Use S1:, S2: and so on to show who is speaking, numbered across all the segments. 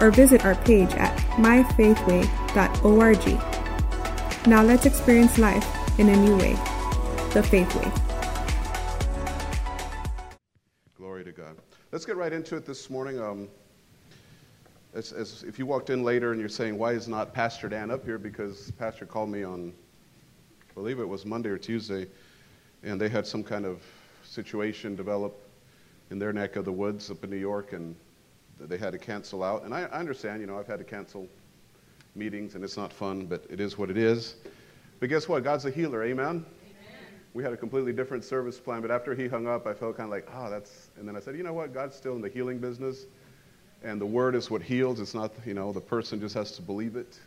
S1: or visit our page at myfaithway.org. Now let's experience life in a new way the Faith Way.
S2: Glory to God. Let's get right into it this morning. Um, as, as, if you walked in later and you're saying, why is not Pastor Dan up here? Because Pastor called me on, I believe it was Monday or Tuesday, and they had some kind of situation develop in their neck of the woods up in New York, and they had to cancel out. And I, I understand, you know, I've had to cancel meetings, and it's not fun, but it is what it is. But guess what? God's a healer, amen? amen? We had a completely different service plan, but after he hung up, I felt kind of like, oh, that's. And then I said, you know what? God's still in the healing business, and the word is what heals. It's not, you know, the person just has to believe it.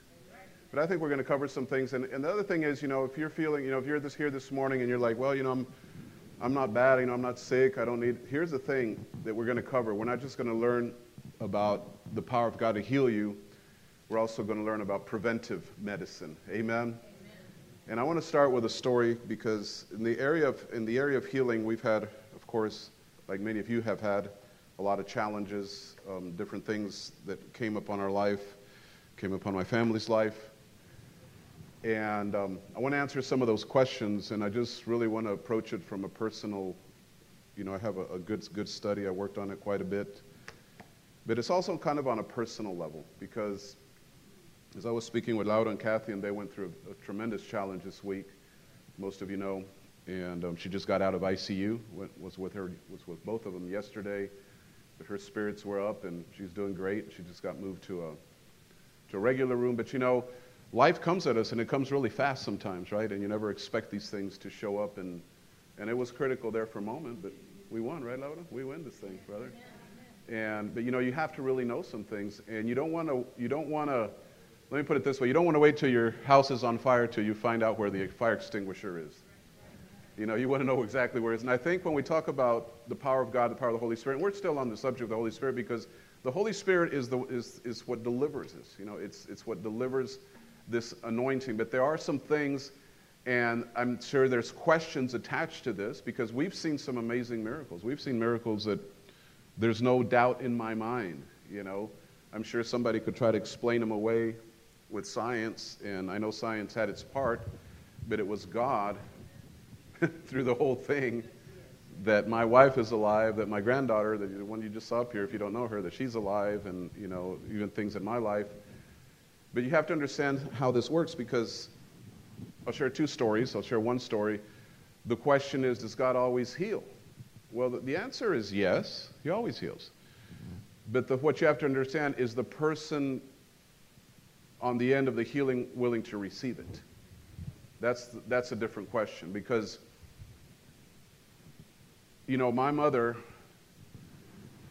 S2: But I think we're going to cover some things. And, and the other thing is, you know, if you're feeling, you know, if you're this here this morning and you're like, well, you know, I'm I'm not bad, you know, I'm not sick, I don't need. Here's the thing that we're going to cover. We're not just going to learn about the power of God to heal you, we're also going to learn about preventive medicine. Amen? Amen. And I want to start with a story because in the area of in the area of healing, we've had, of course, like many of you have had, a lot of challenges, um, different things that came upon our life, came upon my family's life. And um, I want to answer some of those questions, and I just really want to approach it from a personal, you know, I have a, a good, good study. I worked on it quite a bit. But it's also kind of on a personal level because as I was speaking with Laura and Kathy, and they went through a, a tremendous challenge this week, most of you know, and um, she just got out of ICU, went, was with her, was with both of them yesterday, but her spirits were up, and she's doing great. She just got moved to a, to a regular room, but you know, life comes at us and it comes really fast sometimes, right? And you never expect these things to show up. And, and it was critical there for a moment, but we won, right, Laura? We win this thing, brother. And, but you know, you have to really know some things. And you don't want to, you don't want to, let me put it this way you don't want to wait till your house is on fire till you find out where the fire extinguisher is. You know, you want to know exactly where it is. And I think when we talk about the power of God, the power of the Holy Spirit, we're still on the subject of the Holy Spirit because the Holy Spirit is, the, is, is what delivers us. You know, it's, it's what delivers this anointing. But there are some things, and I'm sure there's questions attached to this because we've seen some amazing miracles. We've seen miracles that there's no doubt in my mind, you know. I'm sure somebody could try to explain them away with science, and I know science had its part, but it was God through the whole thing that my wife is alive, that my granddaughter, the one you just saw up here, if you don't know her, that she's alive, and you know even things in my life but you have to understand how this works because I'll share two stories. I'll share one story. The question is Does God always heal? Well, the answer is yes, He always heals. But the, what you have to understand is the person on the end of the healing willing to receive it. That's, that's a different question because, you know, my mother,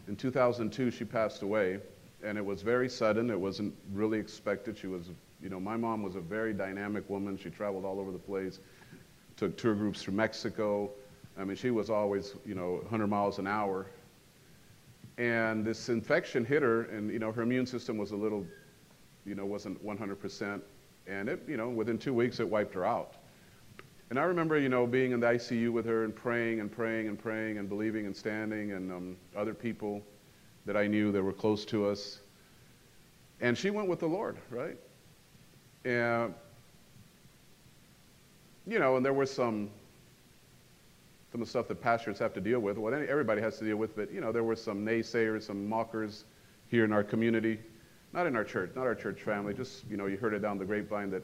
S2: in 2002, she passed away and it was very sudden. It wasn't really expected. She was, you know, my mom was a very dynamic woman. She traveled all over the place, took tour groups through Mexico. I mean, she was always, you know, 100 miles an hour. And this infection hit her, and, you know, her immune system was a little, you know, wasn't 100%. And it, you know, within two weeks, it wiped her out. And I remember, you know, being in the ICU with her and praying and praying and praying and believing and standing and um, other people that I knew that were close to us. And she went with the Lord, right? And, you know, and there were some, some of the stuff that pastors have to deal with. Well, everybody has to deal with, but, you know, there were some naysayers, some mockers here in our community. Not in our church, not our church family. Just, you know, you heard it down the grapevine that,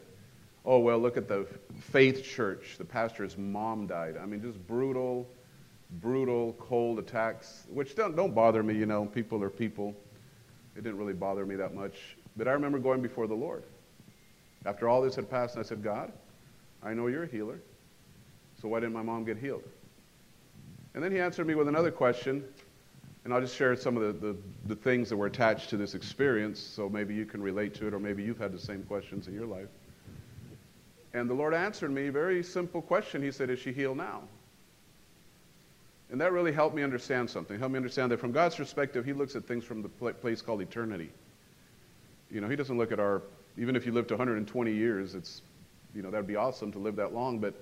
S2: oh, well, look at the faith church. The pastor's mom died. I mean, just brutal brutal, cold attacks, which don't, don't bother me, you know, people are people. It didn't really bother me that much. But I remember going before the Lord. After all this had passed, I said, God, I know you're a healer, so why didn't my mom get healed? And then he answered me with another question. And I'll just share some of the, the, the, things that were attached to this experience so maybe you can relate to it or maybe you've had the same questions in your life. And the Lord answered me a very simple question. He said, Is she healed now? And that really helped me understand something. Helped me understand that from God's perspective, He looks at things from the place called eternity. You know, He doesn't look at our, even if you lived 120 years, it's, you know, that would be awesome to live that long, but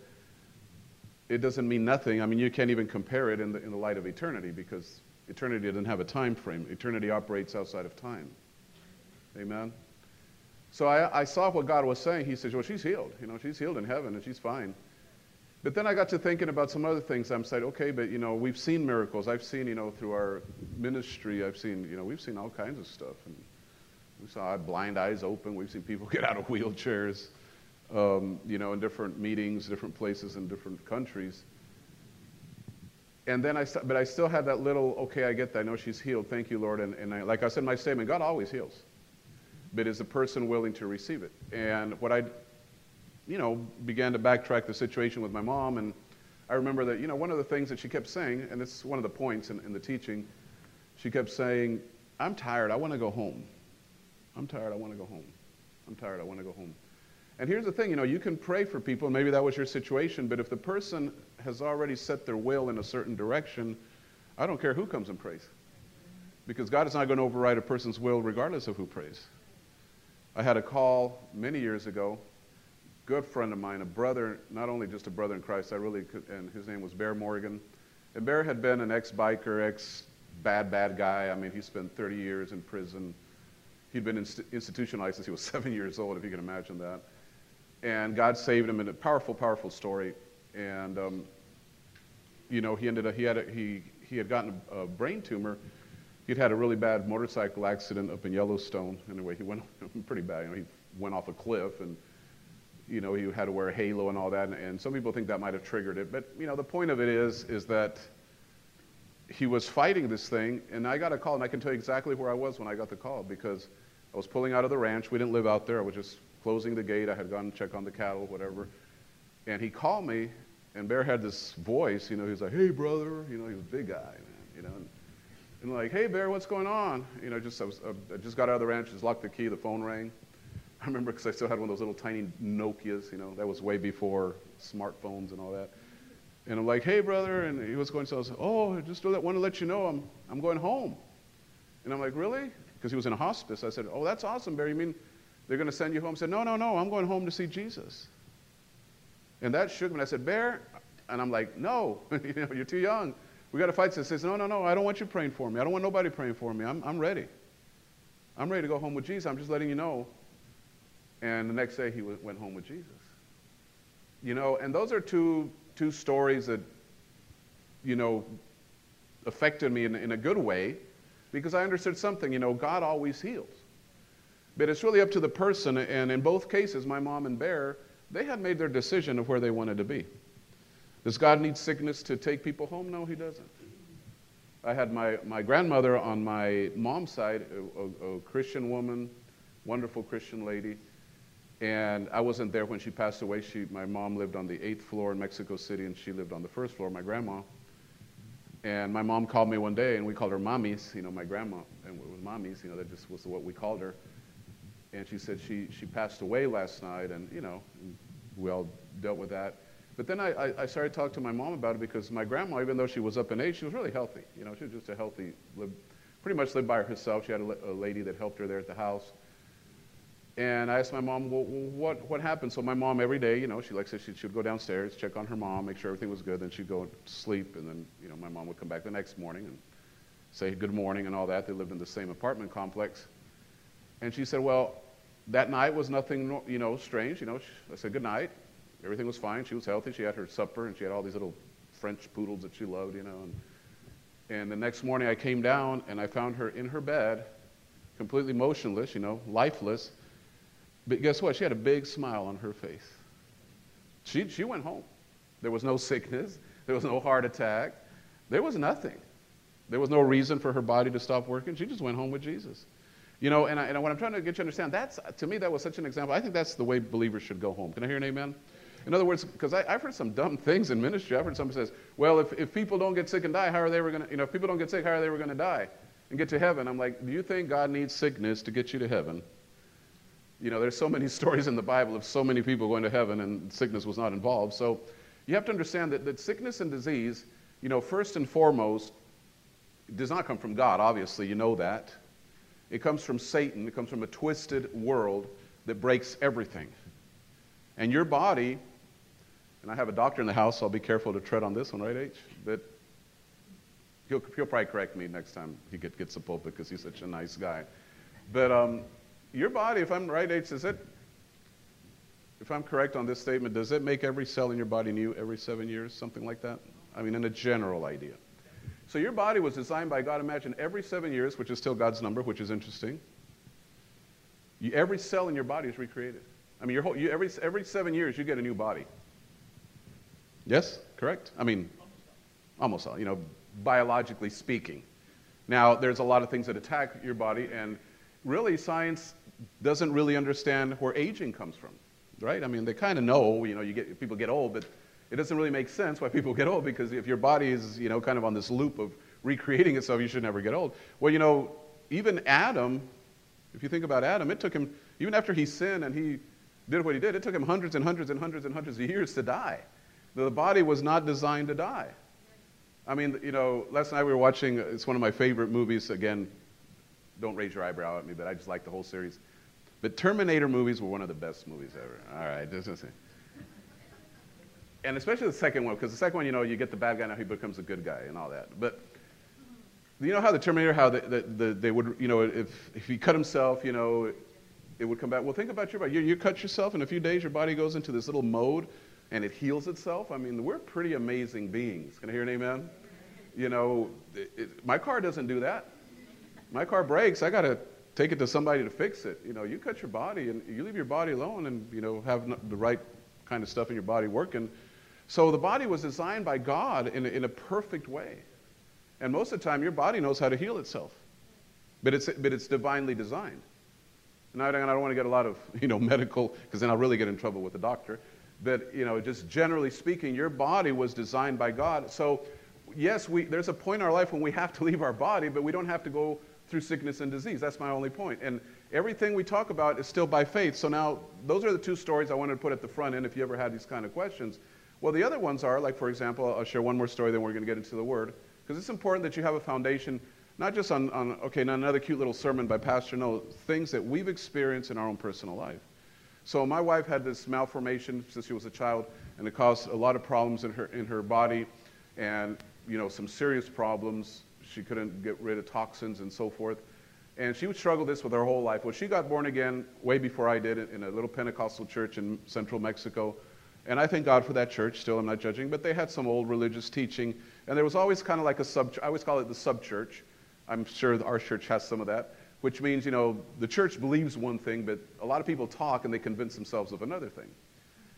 S2: it doesn't mean nothing. I mean, you can't even compare it in the, in the light of eternity because Eternity doesn't have a time frame. Eternity operates outside of time. Amen. So I, I, saw what God was saying. He says, "Well, she's healed. You know, she's healed in heaven, and she's fine." But then I got to thinking about some other things. I'm saying, "Okay, but you know, we've seen miracles. I've seen, you know, through our ministry, I've seen, you know, we've seen all kinds of stuff. And we saw blind eyes open. We've seen people get out of wheelchairs, um, you know, in different meetings, different places, in different countries." and then I, but I still had that little, okay, I get that. I know she's healed. Thank you, Lord. And, and I, like I said my statement, God always heals. But is the person willing to receive it? And what I, you know, began to backtrack the situation with my mom. And I remember that, you know, one of the things that she kept saying, and it's one of the points in, in the teaching, she kept saying, I'm tired. I want to go home. I'm tired. I want to go home. I'm tired. I want to go home. And here's the thing, you know, you can pray for people, and maybe that was your situation, but if the person has already set their will in a certain direction, I don't care who comes and prays. Because God is not going to override a person's will regardless of who prays. I had a call many years ago, good friend of mine, a brother, not only just a brother in Christ, I really could, and his name was Bear Morgan. And Bear had been an ex-biker, ex-bad, bad guy. I mean, he spent 30 years in prison. He'd been inst- institutionalized since he was seven years old, if you can imagine that and God saved him in a powerful, powerful story. And um, you know, he ended up he had a, he he had gotten a, a, brain tumor. He'd had a really bad motorcycle accident up in Yellowstone. Anyway, he went pretty bad. You know, he went off a cliff and. You know, he had to wear a halo and all that, and, and some people think that might have triggered it. But you know, the point of it is, is that he was fighting this thing, and I got a call, and I can tell you exactly where I was when I got the call because I was pulling out of the ranch. We didn't live out there. I was just closing the gate. I had gone to check on the cattle, whatever. And he called me, and Bear had this voice, you know, he was like, hey, brother. You know, he was a big guy, man, you know. And, and like, hey, Bear, what's going on? You know, just I, was, I just got out of the ranch, just locked the key, the phone rang. I remember because I still had one of those little tiny Nokias, you know, that was way before smartphones and all that. And I'm like, hey, brother. And he was going, so I was like, oh, I just want to let you know I'm, I'm going home. And I'm like, really? Because he was in a hospice. I said, oh, that's awesome, Bear. You mean they're going to send you home. I said, no, no, no, I'm going home to see Jesus. And that shook me. I said, Bear, and I'm like, no, you know, you're too young. We got to fight. So he says, no, no, no, I don't want you praying for me. I don't want nobody praying for me. I'm, I'm ready. I'm ready to go home with Jesus. I'm just letting you know. And the next day he went home with Jesus. You know, and those are two, two stories that, you know, affected me in, in a good way because I understood something. You know, God always heals. But it's really up to the person. And in both cases, my mom and Bear, they had made their decision of where they wanted to be. Does God need sickness to take people home? No, He doesn't. I had my, my grandmother on my mom's side, a, a, a Christian woman, wonderful Christian lady. And I wasn't there when she passed away. She, my mom lived on the eighth floor in Mexico City, and she lived on the first floor, my grandma. And my mom called me one day, and we called her mommies, you know, my grandma, and it was mommies, you know, that just was what we called her and she said she, she passed away last night, and you know, we all dealt with that. But then I, I, I started talking to my mom about it because my grandma, even though she was up in age, she was really healthy. You know, she was just a healthy, lived, pretty much lived by herself. She had a, a lady that helped her there at the house. And I asked my mom, well, what, what happened? So my mom, every day, you know, she like said she would go downstairs, check on her mom, make sure everything was good. Then she'd go sleep, and then, you know, my mom would come back the next morning and say good morning and all that. They lived in the same apartment complex. And she said, well, that night was nothing, you know, strange. You know, I said good night. Everything was fine. She was healthy. She had her supper, and she had all these little French poodles that she loved, you know. And, and the next morning I came down, and I found her in her bed, completely motionless, you know, lifeless. But guess what? She had a big smile on her face. She, she went home. There was no sickness. There was no heart attack. There was nothing. There was no reason for her body to stop working. She just went home with Jesus. You know, and, I, and what I'm trying to get you to understand, that's, to me, that was such an example. I think that's the way believers should go home. Can I hear an amen? In other words, because I've heard some dumb things in ministry. I've heard somebody says, well, if, if people don't get sick and die, how are they ever going to, you know, if people don't get sick, how are they ever going to die and get to heaven? I'm like, do you think God needs sickness to get you to heaven? You know, there's so many stories in the Bible of so many people going to heaven and sickness was not involved. So you have to understand that, that sickness and disease, you know, first and foremost, does not come from God, obviously, you know that. It comes from Satan, it comes from a twisted world that breaks everything. And your body, and I have a doctor in the house, so I'll be careful to tread on this one, right, H? But he'll, he'll probably correct me next time he get, gets a pulpit because he's such a nice guy. But um, your body, if I'm right, H, is it, if I'm correct on this statement, does it make every cell in your body new every seven years, something like that? I mean, in a general idea. So your body was designed by God, imagine, every seven years, which is still God's number, which is interesting. You, every cell in your body is recreated. I mean, your whole, you, every, every seven years, you get a new body. Yes? Correct? I mean, almost all, you know, biologically speaking. Now, there's a lot of things that attack your body, and really, science doesn't really understand where aging comes from, right? I mean, they kind of know, you know, you get, people get old, but it doesn't really make sense why people get old because if your body is, you know, kind of on this loop of recreating itself, you should never get old. Well, you know, even Adam, if you think about Adam, it took him, even after he sinned and he did what he did, it took him hundreds and hundreds and hundreds and hundreds of years to die. The body was not designed to die. I mean, you know, last night we were watching, uh, it's one of my favorite movies. Again, don't raise your eyebrow at me, but I just like the whole series. But Terminator movies were one of the best movies ever. All right, just, just and especially the second one, because the second one, you know, you get the bad guy, now he becomes a good guy and all that. But you know how the Terminator, how the, the, the, they would, you know, if, if he cut himself, you know, it would come back. Well, think about your body. You, you cut yourself, in a few days, your body goes into this little mode and it heals itself. I mean, we're pretty amazing beings. Can I hear an amen? You know, it, it, my car doesn't do that. My car breaks. I got to take it to somebody to fix it. You know, you cut your body and you leave your body alone and, you know, have the right kind of stuff in your body working so the body was designed by God in a, in a perfect way. And most of the time, your body knows how to heal itself. But it's, but it's divinely designed. And I, don't, I don't want to get a lot of you know, medical, because then I'll really get in trouble with the doctor. But you know, just generally speaking, your body was designed by God. So yes, we, there's a point in our life when we have to leave our body, but we don't have to go through sickness and disease. That's my only point. And everything we talk about is still by faith. So now, those are the two stories I wanted to put at the front end if you ever had these kind of questions. Well, the other ones are, like, for example, I'll share one more story, then we're going to get into the Word, because it's important that you have a foundation, not just on, on okay, now another cute little sermon by Pastor, no, things that we've experienced in our own personal life. So my wife had this malformation since she was a child, and it caused a lot of problems in her, in her body, and, you know, some serious problems. She couldn't get rid of toxins and so forth. And she would struggle this with her whole life. Well, she got born again way before I did in a little Pentecostal church in central Mexico. And I thank God for that church, still, I'm not judging, but they had some old religious teaching. And there was always kind of like a sub, I always call it the sub church. I'm sure our church has some of that, which means, you know, the church believes one thing, but a lot of people talk and they convince themselves of another thing.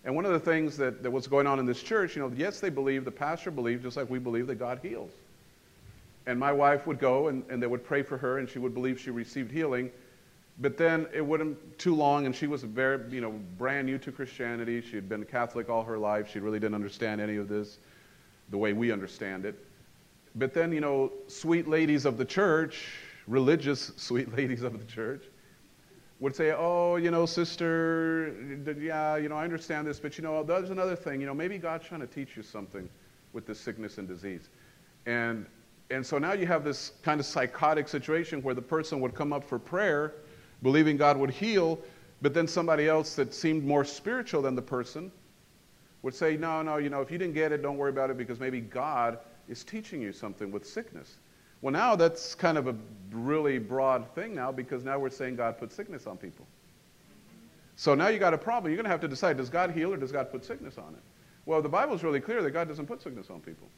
S2: And one of the things that, that was going on in this church, you know, yes, they believe, the pastor believed, just like we believe, that God heals. And my wife would go and, and they would pray for her and she would believe she received healing. But then it wasn't too long, and she was very, you know, brand new to Christianity. She had been Catholic all her life. She really didn't understand any of this the way we understand it. But then, you know, sweet ladies of the church, religious sweet ladies of the church, would say, oh, you know, sister, yeah, you know, I understand this, but you know, there's another thing. You know, maybe God's trying to teach you something with this sickness and disease. And, and so now you have this kind of psychotic situation where the person would come up for prayer believing God would heal, but then somebody else that seemed more spiritual than the person would say, No, no, you know, if you didn't get it, don't worry about it because maybe God is teaching you something with sickness. Well, now that's kind of a really broad thing now because now we're saying God put sickness on people. So now you got a problem. You're going to have to decide does God heal or does God put sickness on it? Well, the Bible is really clear that God doesn't put sickness on people.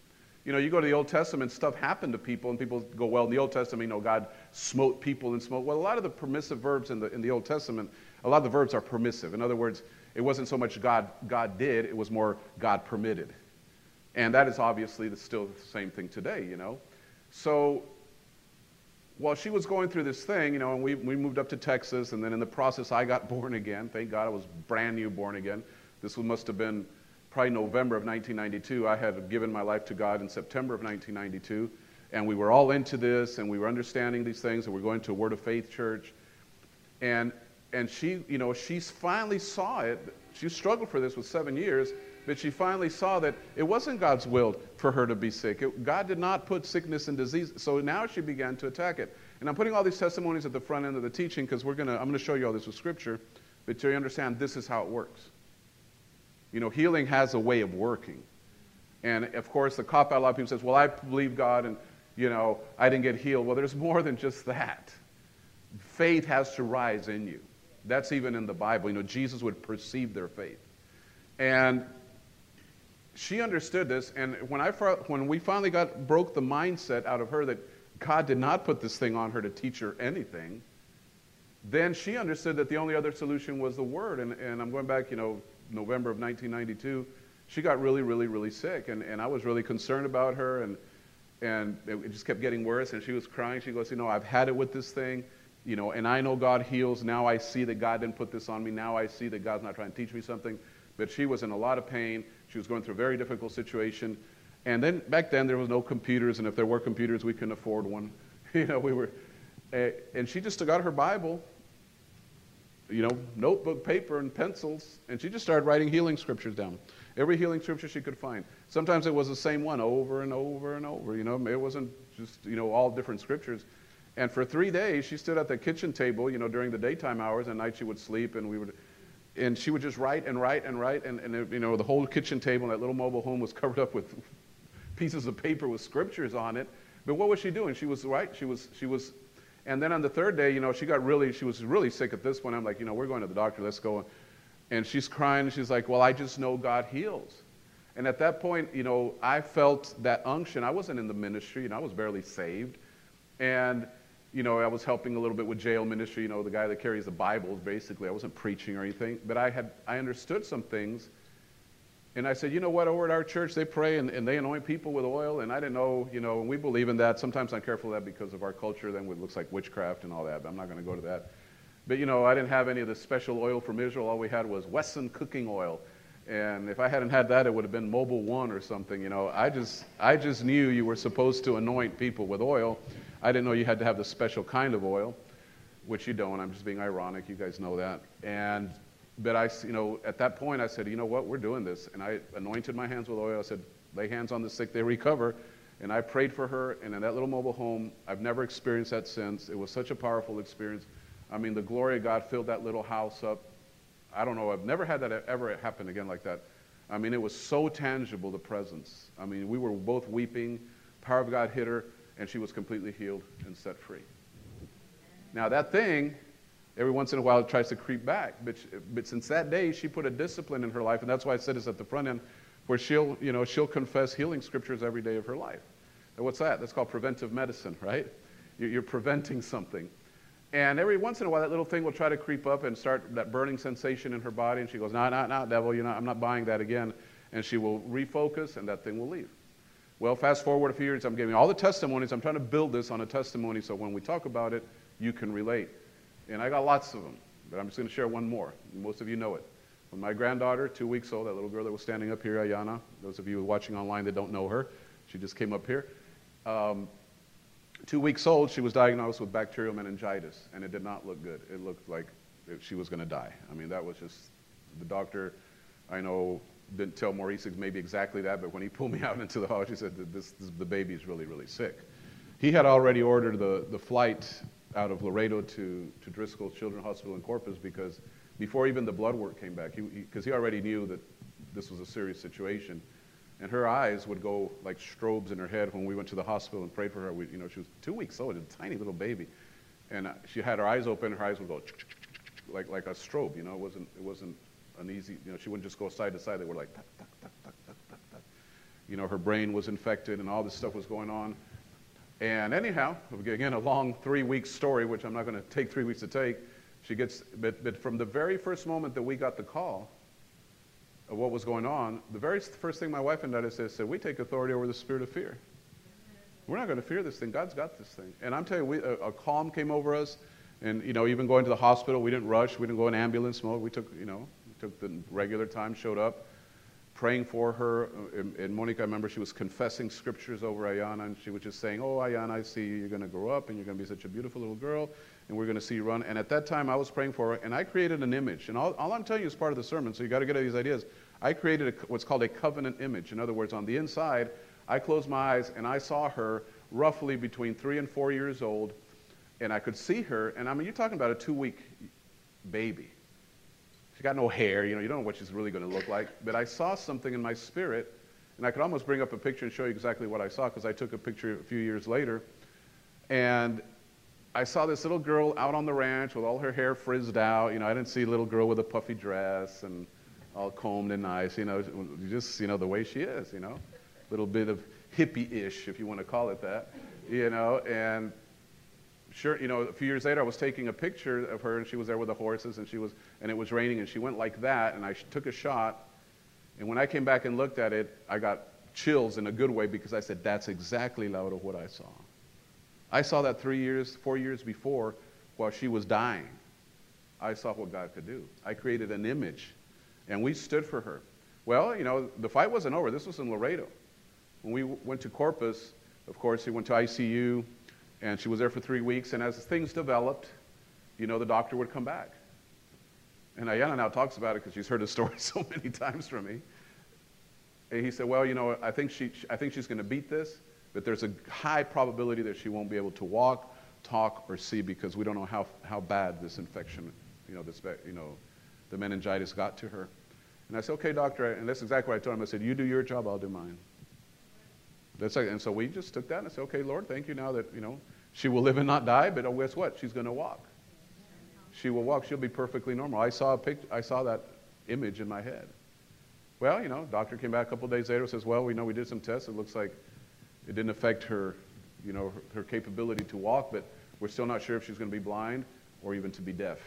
S2: You know, you go to the Old Testament, stuff happened to people, and people go, well, in the Old Testament, you know, God smote people and smote. Well, a lot of the permissive verbs in the, in the Old Testament, a lot of the verbs are permissive. In other words, it wasn't so much God, God did, it was more God permitted. And that is obviously the, still the same thing today, you know. So while she was going through this thing, you know, and we, we moved up to Texas, and then in the process, I got born again. Thank God I was brand new born again. This must have been probably November of 1992. I had given my life to God in September of 1992, and we were all into this, and we were understanding these things, and we we're going to a Word of Faith church. And, and she, you know, she finally saw it. She struggled for this with seven years, but she finally saw that it wasn't God's will for her to be sick. It, God did not put sickness and disease. So now she began to attack it. And I'm putting all these testimonies at the front end of the teaching because we're gonna, I'm to show you all this with Scripture, but so you understand this is how it works. You know, healing has a way of working. And of course, the cop out, a lot of people says, well, I believe God and, you know, I didn't get healed. Well, there's more than just that. Faith has to rise in you. That's even in the Bible. You know, Jesus would perceive their faith. And she understood this, and when, I, when we finally got broke the mindset out of her that God did not put this thing on her to teach her anything, then she understood that the only other solution was the Word. And, and I'm going back, you know, November of 1992. She got really, really, really sick, and, and I was really concerned about her, and, and it just kept getting worse. And she was crying. She goes, You know, I've had it with this thing, you know, and I know God heals. Now I see that God didn't put this on me. Now I see that God's not trying to teach me something. But she was in a lot of pain. She was going through a very difficult situation. And then back then there was no computers, and if there were computers, we couldn't afford one. you know, we were, uh, and she just took out her Bible, you know, notebook, paper, and pencils, and she just started writing healing scriptures down. Every healing scripture she could find. Sometimes it was the same one over and over and over. You know, it wasn't just you know all different scriptures. And for three days, she stood at the kitchen table, you know, during the daytime hours, and night she would sleep, and we would and she would just write and write and write, and, and you know the whole kitchen table in that little mobile home was covered up with pieces of paper with scriptures on it. But what was she doing? She was right. She was she was, and then on the third day, you know, she got really she was really sick at this point. I'm like, you know, we're going to the doctor. Let's go. And she's crying. She's like, well, I just know God heals. And at that point, you know, I felt that unction. I wasn't in the ministry, and you know, I was barely saved, and you know, I was helping a little bit with jail ministry, you know, the guy that carries the Bibles, basically. I wasn't preaching or anything, but I had, I understood some things. And I said, you know what, over at our church, they pray and, and they anoint people with oil. And I didn't know, you know, and we believe in that. Sometimes I'm careful of that because of our culture. Then it looks like witchcraft and all that, but I'm not going to go to that. But, you know, I didn't have any of the special oil from Israel. All we had was Wesson cooking oil. And if I hadn't had that, it would have been Mobil One or something, you know. I just, I just knew you were supposed to anoint people with oil. I didn't know you had to have the special kind of oil, which you don't. I'm just being ironic. You guys know that. And but I, you know, at that point, I said, you know what, we're doing this. And I anointed my hands with oil. I said, lay hands on the sick, they recover. And I prayed for her. And in that little mobile home, I've never experienced that since. It was such a powerful experience. I mean, the glory of God filled that little house up. I don't know. I've never had that ever happen again like that. I mean, it was so tangible, the presence. I mean, we were both weeping. Power of God hit her and she was completely healed and set free. Now, that thing, every once in a while, it tries to creep back. But, but since that day, she put a discipline in her life, and that's why I said it's at the front end, where she'll, you know, she'll confess healing scriptures every day of her life. And what's that? That's called preventive medicine, right? You're preventing something. And every once in a while, that little thing will try to creep up and start that burning sensation in her body, and she goes, no, no, no, devil, you know, I'm not buying that again. And she will refocus, and that thing will leave. Well, fast forward a few years, I'm giving all the testimonies. I'm trying to build this on a testimony so when we talk about it, you can relate. And I got lots of them, but I'm just going to share one more. Most of you know it. When my granddaughter, two weeks old, that little girl that was standing up here, Ayana, those of you watching online that don't know her, she just came up here. Um, two weeks old, she was diagnosed with bacterial meningitis, and it did not look good. It looked like she was going to die. I mean, that was just the doctor. I know didn't tell Maurice maybe exactly that, but when he pulled me out into the hall, he said, this, this, the baby's really, really sick. He had already ordered the, the flight out of Laredo to, to Driscoll Children's Hospital in Corpus because before even the blood work came back, because he, he, he already knew that this was a serious situation. And her eyes would go like strobes in her head when we went to the hospital and prayed for her. We, you know, she was two weeks old, a tiny little baby. And uh, she had her eyes open, her eyes would go like, like a strobe, you know, it wasn't, it wasn't uneasy. You know, she wouldn't just go side to side. They were like, tuck, tuck, tuck, tuck, tuck, tuck. You know, her brain was infected and all this stuff was going on. And anyhow, again, a long three-week story, which I'm not going to take three weeks to take. She gets, but, but from the very first moment that we got the call of what was going on, the very first thing my wife and I said, said, we take authority over the spirit of fear. We're not going to fear this thing. God's got this thing. And I'm telling you, we, a, a calm came over us. And, you know, even going to the hospital, we didn't rush. We didn't go in ambulance mode. We took, you know, took the regular time, showed up, praying for her. And, and Monica, I remember she was confessing scriptures over Ayana, and she was just saying, Oh, Ayana, I see you. You're going to grow up, and you're going to be such a beautiful little girl, and we're going to see you run. And at that time, I was praying for her, and I created an image. And all, all I'm telling you is part of the sermon, so you got to get these ideas. I created a, what's called a covenant image. In other words, on the inside, I closed my eyes, and I saw her roughly between three and four years old, and I could see her. And I mean, you're talking about a two week baby. Got no hair, you know, you don't know what she's really going to look like. But I saw something in my spirit, and I could almost bring up a picture and show you exactly what I saw because I took a picture a few years later. And I saw this little girl out on the ranch with all her hair frizzed out. You know, I didn't see a little girl with a puffy dress and all combed and nice, you know, just, you know, the way she is, you know, a little bit of hippie-ish, if you want to call it that, you know, and sure, you know, a few years later, I was taking a picture of her, and she was there with the horses, and she was, and it was raining, and she went like that, and I took a shot, and when I came back and looked at it, I got chills in a good way because I said, "That's exactly Laura what I saw." I saw that three years, four years before, while she was dying. I saw what God could do. I created an image, and we stood for her. Well, you know, the fight wasn't over. This was in Laredo. When we went to Corpus, of course, he went to ICU and she was there for three weeks. And as things developed, you know, the doctor would come back. And Ayana now talks about it because she's heard the story so many times from me. And he said, Well, you know, I think, she, I think she's going to beat this, but there's a high probability that she won't be able to walk, talk, or see because we don't know how, how bad this infection, you know, this, you know, the meningitis got to her. And I said, Okay, doctor. And that's exactly what I told him. I said, You do your job, I'll do mine. That's like, and so we just took that and I said, Okay, Lord, thank you now that, you know, she will live and not die, but oh, guess what? She's going to walk. She will walk. She'll be perfectly normal. I saw, a pic- I saw that image in my head. Well, you know, doctor came back a couple days later and says, well, we know we did some tests. It looks like it didn't affect her, you know, her, her capability to walk, but we're still not sure if she's going to be blind or even to be deaf.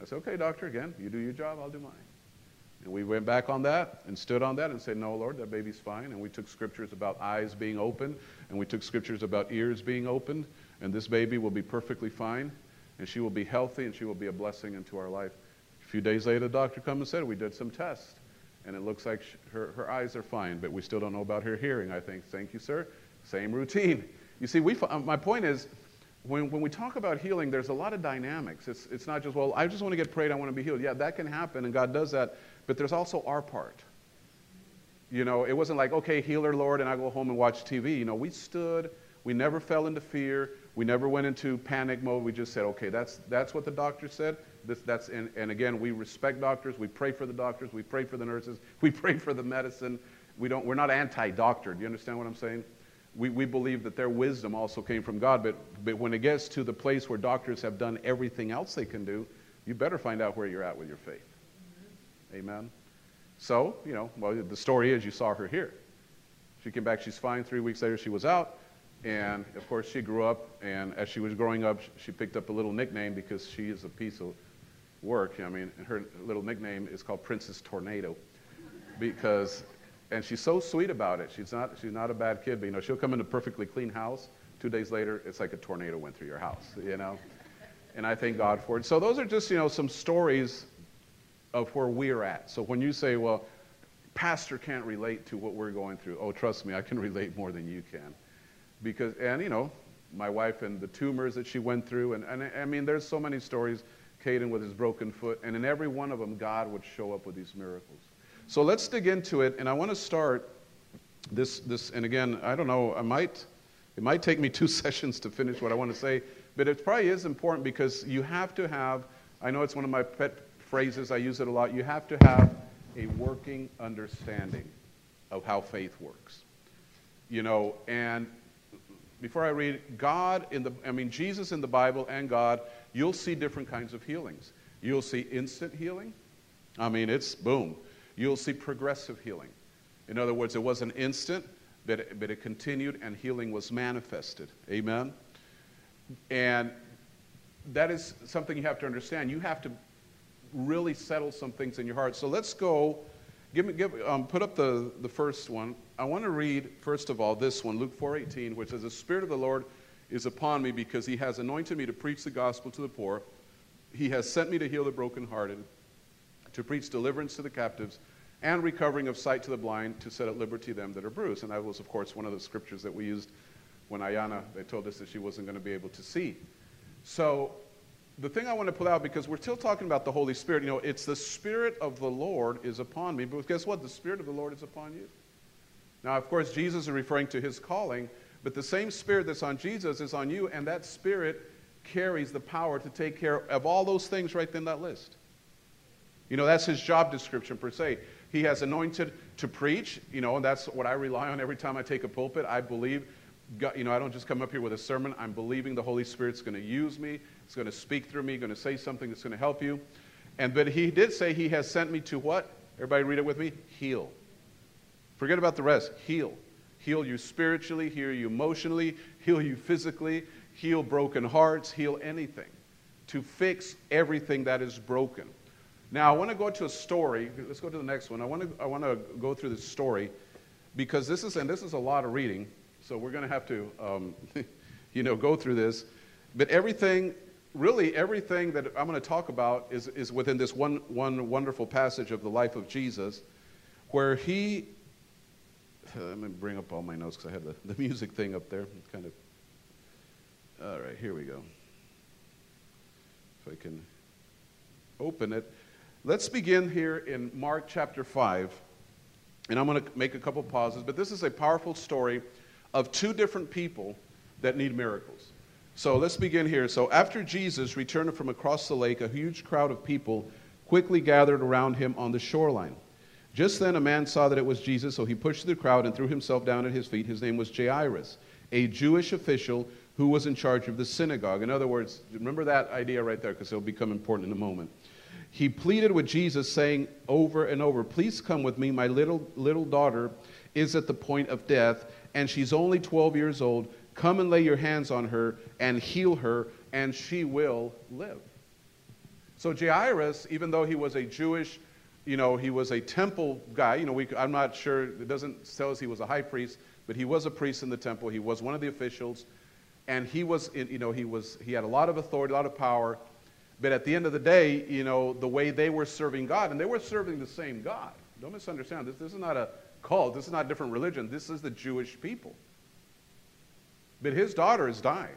S2: I said, okay, doctor, again, you do your job, I'll do mine. And we went back on that and stood on that and said, No, Lord, that baby's fine. And we took scriptures about eyes being open, and we took scriptures about ears being opened, and this baby will be perfectly fine, and she will be healthy, and she will be a blessing into our life. A few days later, the doctor come and said, We did some tests, and it looks like she, her, her eyes are fine, but we still don't know about her hearing. I think, Thank you, sir. Same routine. You see, we, uh, my point is, when, when we talk about healing, there's a lot of dynamics. It's, it's not just, well, I just want to get prayed, I want to be healed. Yeah, that can happen, and God does that. But there's also our part. You know, it wasn't like, okay, healer, Lord, and I go home and watch TV. You know, we stood, we never fell into fear, we never went into panic mode. We just said, okay, that's, that's what the doctor said. This, that's, and, and again, we respect doctors, we pray for the doctors, we pray for the nurses, we pray for the medicine. We don't, we're not anti doctor. Do you understand what I'm saying? We, we believe that their wisdom also came from God, but, but when it gets to the place where doctors have done everything else they can do, you better find out where you're at with your faith. Mm-hmm. Amen. So, you know, well, the story is you saw her here. She came back, she's fine. Three weeks later, she was out. And of course, she grew up, and as she was growing up, she picked up a little nickname because she is a piece of work. I mean, her little nickname is called Princess Tornado because, and she's so sweet about it. She's not, she's not a bad kid, but you know, she'll come in a perfectly clean house. Two days later, it's like a tornado went through your house, you know? And I thank God for it. So those are just, you know, some stories of where we're at. So when you say, well, pastor can't relate to what we're going through, oh, trust me, I can relate more than you can. Because, and you know, my wife and the tumors that she went through, and, and I mean, there's so many stories. Caden with his broken foot, and in every one of them, God would show up with these miracles. So let's dig into it, and I want to start this, this, and again, I don't know, I might, it might take me two sessions to finish what I want to say, but it probably is important because you have to have, I know it's one of my pet phrases, I use it a lot. You have to have a working understanding of how faith works. You know, and before I read, God in the, I mean, Jesus in the Bible and God, you'll see different kinds of healings. You'll see instant healing. I mean, it's boom. You'll see progressive healing. In other words, it wasn't instant, but it, but it continued and healing was manifested. Amen? And that is something you have to understand. You have to really settle some things in your heart. So let's go. Give me, give, um, put up the, the first one. I want to read, first of all, this one, Luke 4.18, which says, The Spirit of the Lord is upon me because he has anointed me to preach the gospel to the poor. He has sent me to heal the brokenhearted, to preach deliverance to the captives and recovering of sight to the blind, to set at liberty them that are bruised. And that was, of course, one of the scriptures that we used when Ayana, they told us that she wasn't going to be able to see. So the thing I want to pull out, because we're still talking about the Holy Spirit, you know, it's the Spirit of the Lord is upon me. But guess what? The Spirit of the Lord is upon you. Now, of course, Jesus is referring to his calling, but the same Spirit that's on Jesus is on you, and that Spirit carries the power to take care of all those things right in that list. You know, that's his job description per se. He has anointed to preach, you know, and that's what I rely on every time I take a pulpit. I believe, God, you know, I don't just come up here with a sermon. I'm believing the Holy Spirit's going to use me. It's going to speak through me, going to say something that's going to help you. And but he did say he has sent me to what? Everybody read it with me. Heal. Forget about the rest. Heal. Heal you spiritually, heal you emotionally, heal you physically, heal broken hearts, heal anything. To fix everything that is broken. Now, I want to go to a story. Let's go to the next one. I want to, I want to go through this story because this is, and this is a lot of reading, so we're going to have to, um, you know, go through this. But everything, really everything that I'm going to talk about is, is within this one, one wonderful passage of the life of Jesus where he Uh, let me bring up all my notes because I had the, the music thing up there. kind of. All right, here we go. If I can open it. Let's begin here in Mark chapter 5. And I'm going to make a couple pauses, but this is a powerful story of two different people that need miracles. So let's begin here. So after Jesus returned from across the lake, a huge crowd of people quickly gathered around him on the shoreline. Just then, a man saw that it was Jesus, so he pushed the crowd and threw himself down at his feet. His name was Jairus, a Jewish official who was in charge of the synagogue. In other words, remember that idea right there because it'll become important in a moment. He pleaded with Jesus, saying over and over, Please come with me. My little, little daughter is at the point of death, and she's only 12 years old. Come and lay your hands on her and heal her, and she will live. So Jairus, even though he was a Jewish you know, he was a temple guy. You know, we, I'm not sure, it doesn't tell us he was a high priest, but he was a priest in the temple. He was one of the officials. And he was, in, you know, he, was, he had a lot of authority, a lot of power. But at the end of the day, you know, the way they were serving God, and they were serving the same God. Don't misunderstand. This, this is not a cult. This is not a different religion. This is the Jewish people. But his daughter is dying.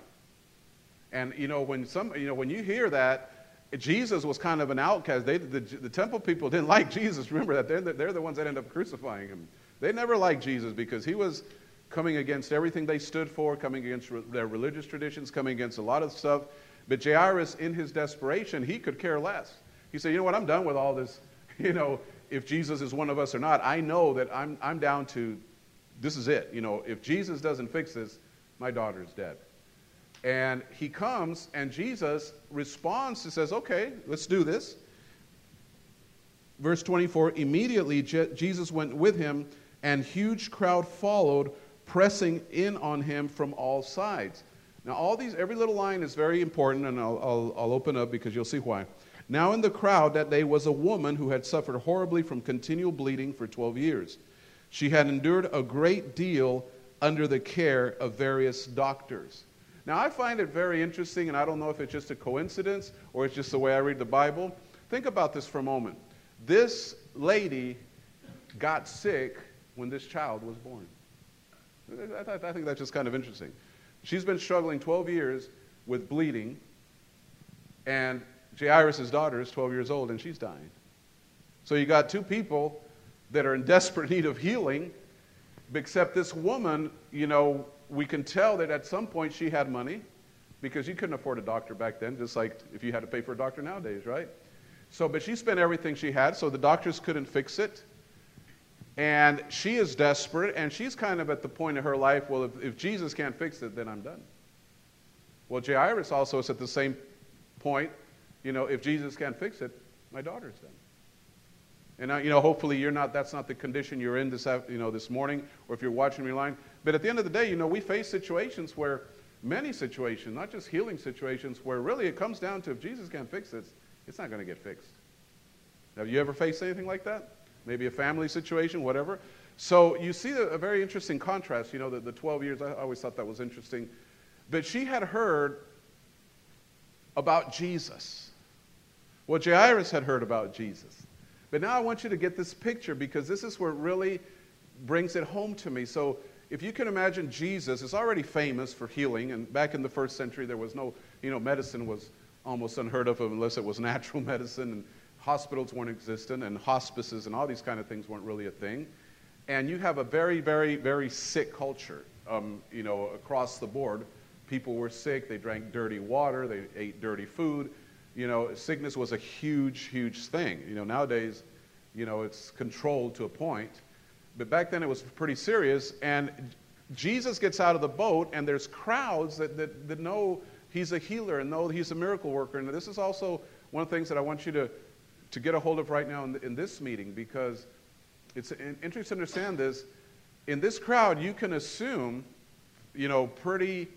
S2: And, you know, when, some, you know, when you hear that, Jesus was kind of an outcast. They, the, the temple people didn't like Jesus. Remember that. They're the, they're the ones that end up crucifying him. They never liked Jesus because he was coming against everything they stood for, coming against re- their religious traditions, coming against a lot of stuff. But Jairus, in his desperation, he could care less. He said, You know what? I'm done with all this. You know, if Jesus is one of us or not, I know that I'm, I'm down to this is it. You know, if Jesus doesn't fix this, my daughter's dead. And he comes, and Jesus responds and says, Okay, let's do this. Verse 24 Immediately Je- Jesus went with him, and huge crowd followed, pressing in on him from all sides. Now, all these, every little line is very important, and I'll, I'll, I'll open up because you'll see why. Now, in the crowd that day was a woman who had suffered horribly from continual bleeding for 12 years. She had endured a great deal under the care of various doctors. Now, I find it very interesting, and I don't know if it's just a coincidence or it's just the way I read the Bible. Think about this for a moment. This lady got sick when this child was born. I, think that's just kind of interesting. She's been struggling 12 years with bleeding, and Jairus' daughter is 12 years old, and she's dying. So you got two people that are in desperate need of healing, except this woman, you know, we can tell that at some point she had money because you couldn't afford a doctor back then, just like if you had to pay for a doctor nowadays, right? So, but she spent everything she had, so the doctors couldn't fix it. And she is desperate, and she's kind of at the point of her life, well, if, if Jesus can't fix it, then I'm done. Well, Jairus also is at the same point, you know, if Jesus can't fix it, my daughter's done. And, you know, hopefully you're not, that's not the condition you're in this, you know, this morning, or if you're watching me line. But at the end of the day, you know, we face situations where, many situations, not just healing situations, where really it comes down to if Jesus can't fix this, it's not going to get fixed. Have you ever faced anything like that? Maybe a family situation, whatever. So you see a, very interesting contrast, you know, the, the 12 years, I always thought that was interesting. But she had heard about Jesus. Well, Jairus had heard about Jesus. But now I want you to get this picture because this is where it really brings it home to me. So if you can imagine Jesus is already famous for healing, and back in the first century there was no, you know, medicine was almost unheard of unless it was natural medicine, and hospitals weren't existent, and hospices and all these kind of things weren't really a thing. And you have a very, very, very sick culture, um, you know, across the board. People were sick, they drank dirty water, they ate dirty food. You know, sickness was a huge, huge thing. You know, nowadays, you know, it's controlled to a point. But back then it was pretty serious. And Jesus gets out of the boat, and there's crowds that, that, that know he's a healer and know he's a miracle worker. And this is also one of the things that I want you to, to get a hold of right now in, in this meeting because it's interesting to understand this. In this crowd, you can assume, you know, pretty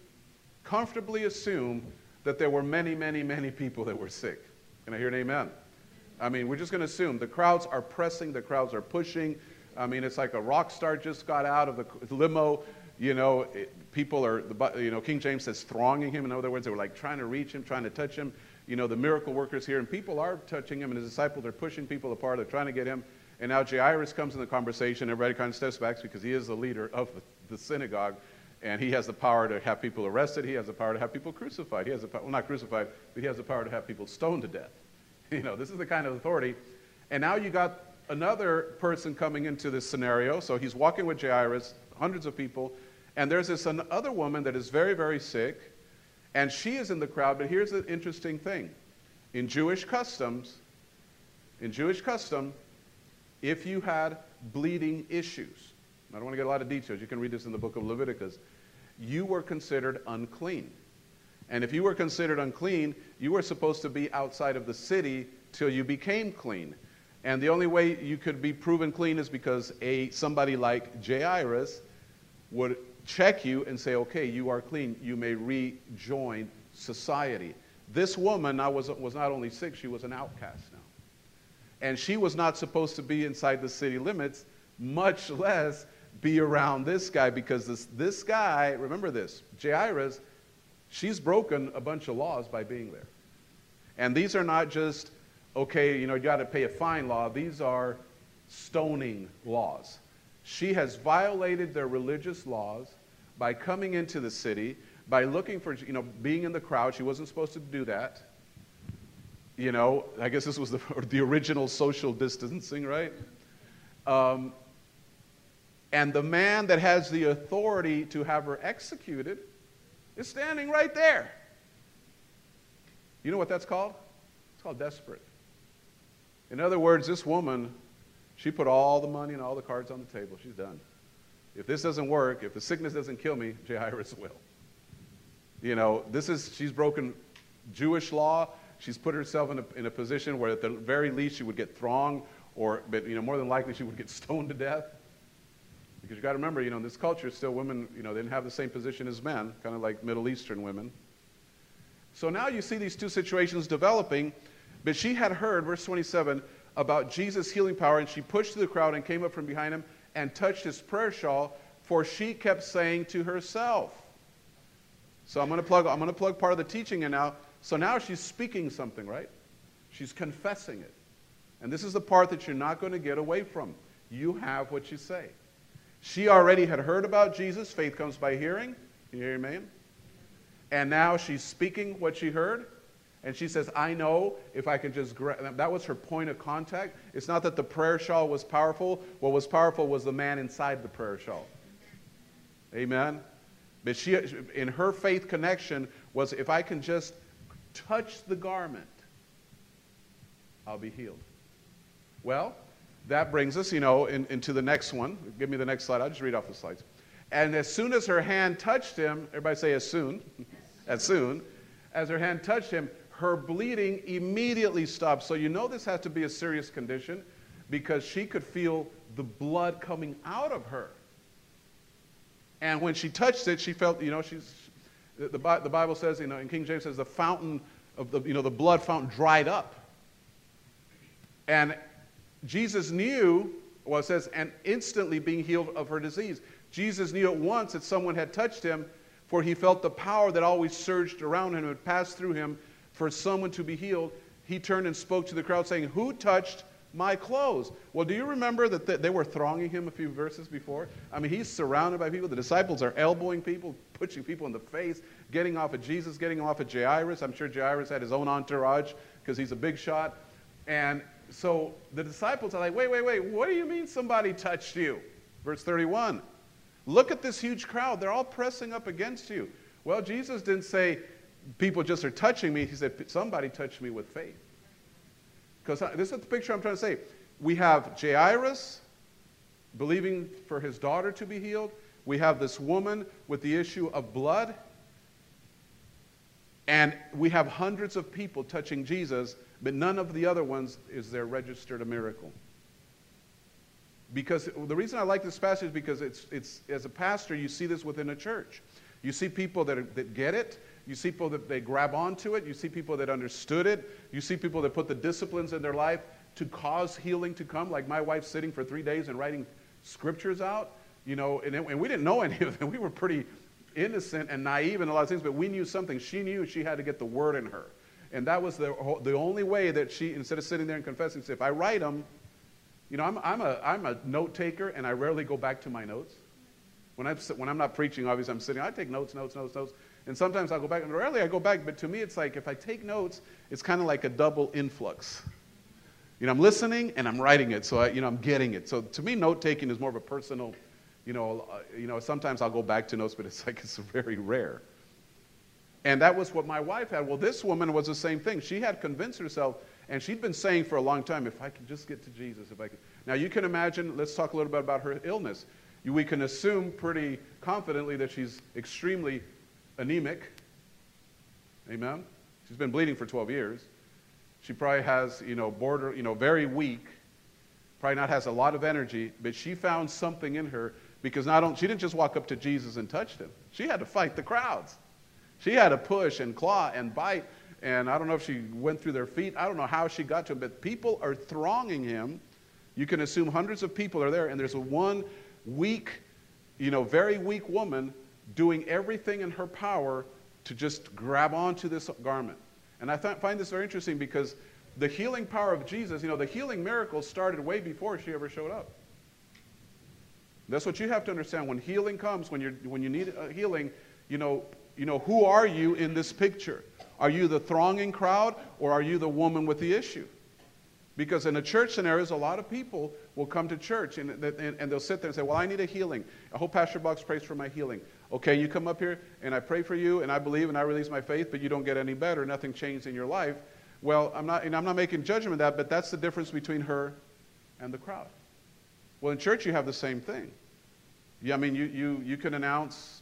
S2: comfortably assume that there were many, many, many people that were sick. Can I hear an amen? I mean, we're just going to assume the crowds are pressing, the crowds are pushing. I mean, it's like a rock star just got out of the limo. You know, it, people are, the you know, King James says thronging him. In other words, they were like trying to reach him, trying to touch him. You know, the miracle workers here, and people are touching him, and his disciples are pushing people apart. They're trying to get him. And now Jairus comes in the conversation. Everybody kind of steps back because he is the leader of the, the synagogue, and he has the power to have people arrested. He has the power to have people crucified. He has the well, not crucified, but he has the power to have people stoned to death. You know, this is the kind of authority. And now you got another person coming into this scenario. So he's walking with Jairus, hundreds of people, and there's this other woman that is very, very sick, and she is in the crowd. But here's the interesting thing: in Jewish customs, in Jewish custom, if you had bleeding issues, I don't want to get a lot of details, you can read this in the book of Leviticus, you were considered unclean. And if you were considered unclean, you were supposed to be outside of the city till you became clean. And the only way you could be proven clean is because a somebody like Jairus would check you and say, okay, you are clean. You may rejoin society. This woman now was, was not only sick, she was an outcast now. And she was not supposed to be inside the city limits, much less be around this guy, because this, this guy, remember this, Jairus, she's broken a bunch of laws by being there. And these are not just, okay, you know, you got to pay a fine law, these are stoning laws. She has violated their religious laws by coming into the city, by looking for, you know, being in the crowd. She wasn't supposed to do that. You know, I guess this was the, the original social distancing, right? Um, and the man that has the authority to have her executed is standing right there. You know what that's called? It's called desperate. In other words, this woman, she put all the money and all the cards on the table. She's done. If this doesn't work, if the sickness doesn't kill me, Jairus will. You know, this is, she's broken Jewish law. She's put herself in a, in a position where at the very least she would get thronged, or, but, you know, more than likely she would get stoned to death. Because you got to remember, you know, in this culture, still women, you know, they didn't have the same position as men, kind of like Middle Eastern women. So now you see these two situations developing, but she had heard, verse 27, about Jesus' healing power, and she pushed through the crowd and came up from behind him and touched his prayer shawl, for she kept saying to herself. So I'm going to plug, I'm going to plug part of the teaching in now. So now she's speaking something, right? She's confessing it. And this is the part that you're not going to get away from. You have what you say. She already had heard about Jesus. Faith comes by hearing. You hear me? And now she's speaking what she heard. And she says, I know if I can just grab. That was her point of contact. It's not that the prayer shawl was powerful. What was powerful was the man inside the prayer shawl. Amen? But she, in her faith connection, was if I can just touch the garment, I'll be healed. Well, that brings us, you know, in, into the next one. Give me the next slide. I'll just read off the slides. And as soon as her hand touched him, everybody say as soon, as soon, as her hand touched him, her bleeding immediately stopped. So you know this has to be a serious condition because she could feel the blood coming out of her. And when she touched it, she felt, you know, she's, the, the Bible says, you know, in King James says the fountain of the, you know, the blood fountain dried up. And Jesus knew, well, it says, and instantly being healed of her disease. Jesus knew at once that someone had touched him, for he felt the power that always surged around him and passed through him for someone to be healed. He turned and spoke to the crowd, saying, Who touched my clothes. Well, do you remember that they were thronging him a few verses before? I mean, he's surrounded by people. The disciples are elbowing people, pushing people in the face, getting off of Jesus, getting off of Jairus. I'm sure Jairus had his own entourage because he's a big shot. And so the disciples are like, wait, wait, wait, what do you mean somebody touched you? Verse 31. Look at this huge crowd. They're all pressing up against you. Well, Jesus didn't say, people just are touching me. He said, somebody touched me with faith. Because this is the picture I'm trying to say. We have Jairus believing for his daughter to be healed. We have this woman with the issue of blood. And we have hundreds of people touching Jesus, but none of the other ones is there registered a miracle. Because the reason I like this passage is because it's, it's, as a pastor, you see this within a church. You see people that, are, that get it. You see people that they grab onto it. You see people that understood it. You see people that put the disciplines in their life to cause healing to come, like my wife sitting for three days and writing scriptures out. You know, and, and we didn't know any of them. We were pretty innocent and naive in a lot of things, but we knew something. She knew she had to get the word in her. And that was the, the only way that she, instead of sitting there and confessing, said, if I write them, you know, I'm, I'm, a, I'm a note taker and I rarely go back to my notes. When I'm, when I'm not preaching, obviously I'm sitting, I take notes, notes, notes, notes. And sometimes I'll go back, and rarely I go back, but to me it's like if I take notes, it's kind of like a double influx. You know, I'm listening and I'm writing it, so I, you know, I'm getting it. So to me, note taking is more of a personal, you know, uh, you know, sometimes I'll go back to notes, but it's like it's very rare. And that was what my wife had. Well, this woman was the same thing. She had convinced herself and she'd been saying for a long time, if I could just get to Jesus, if I could. Now, you can imagine, let's talk a little bit about her illness. We can assume pretty confidently that she's extremely anemic. Amen? She's been bleeding for 12 years. She probably has, you know, border, you know, very weak, probably not has a lot of energy, but she found something in her because not only, she didn't just walk up to Jesus and touch him. She had to fight the crowds. She had to push and claw and bite and I don't know if she went through their feet. I don't know how she got to him, but people are thronging him. You can assume hundreds of people are there, and there's a one weak, you know, very weak woman doing everything in her power to just grab onto this garment. And I th- find this very interesting because the healing power of Jesus, you know, the healing miracles started way before she ever showed up. That's what you have to understand. When healing comes, when, you're, when you need uh, healing, you know, you know, who are you in this picture? Are you the thronging crowd or are you the woman with the issue? Because in a church scenarios, a lot of people will come to church and, and, and, they'll sit there and say, Well, I need a healing. I hope Pastor Box prays for my healing. Okay, you come up here and I pray for you and I believe and I release my faith, but you don't get any better. Nothing changed in your life. Well, I'm not, and I'm not making judgment of that, but that's the difference between her and the crowd. Well, in church, you have the same thing. Yeah, I mean, you, you, you can announce,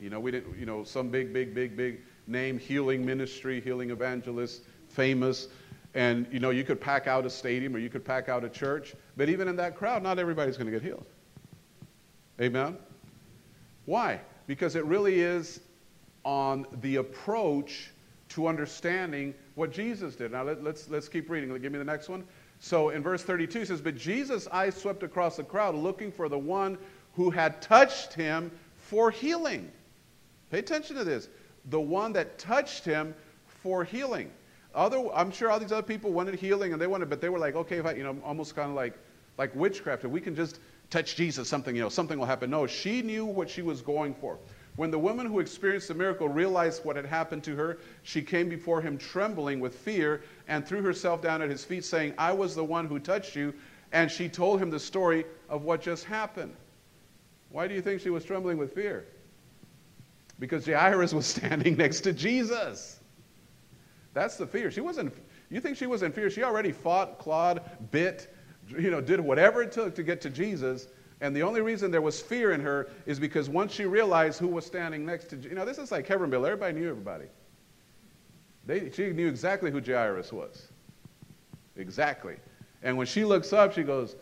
S2: you know, we didn't, you know, some big, big, big, big name, healing ministry, healing evangelist, famous. And, you know, you could pack out a stadium or you could pack out a church. But even in that crowd, not everybody's going to get healed. Amen? Why? Because it really is on the approach to understanding what Jesus did. Now, let, us let's, let's keep reading. Give me the next one. So in verse 32, it says, But Jesus' eyes swept across the crowd, looking for the one who had touched him for healing. Pay attention to this the one that touched him for healing. Other, I'm sure all these other people wanted healing and they wanted, but they were like, okay, if I, you know, almost kind of like, like witchcraft. If we can just touch Jesus, something, you know, something will happen. No, she knew what she was going for. When the woman who experienced the miracle realized what had happened to her, she came before him trembling with fear and threw herself down at his feet, saying, I was the one who touched you. And she told him the story of what just happened. Why do you think she was trembling with fear? Because Jairus was standing next to Jesus. That's the fear. She wasn't, you think she was in fear? She already fought, clawed, bit, you know, did whatever it took to get to Jesus. And the only reason there was fear in her is because once she realized who was standing next to, you know, this is like Heavenville. Everybody knew everybody. They, she knew exactly who Jairus was. Exactly. And when she looks up, she goes,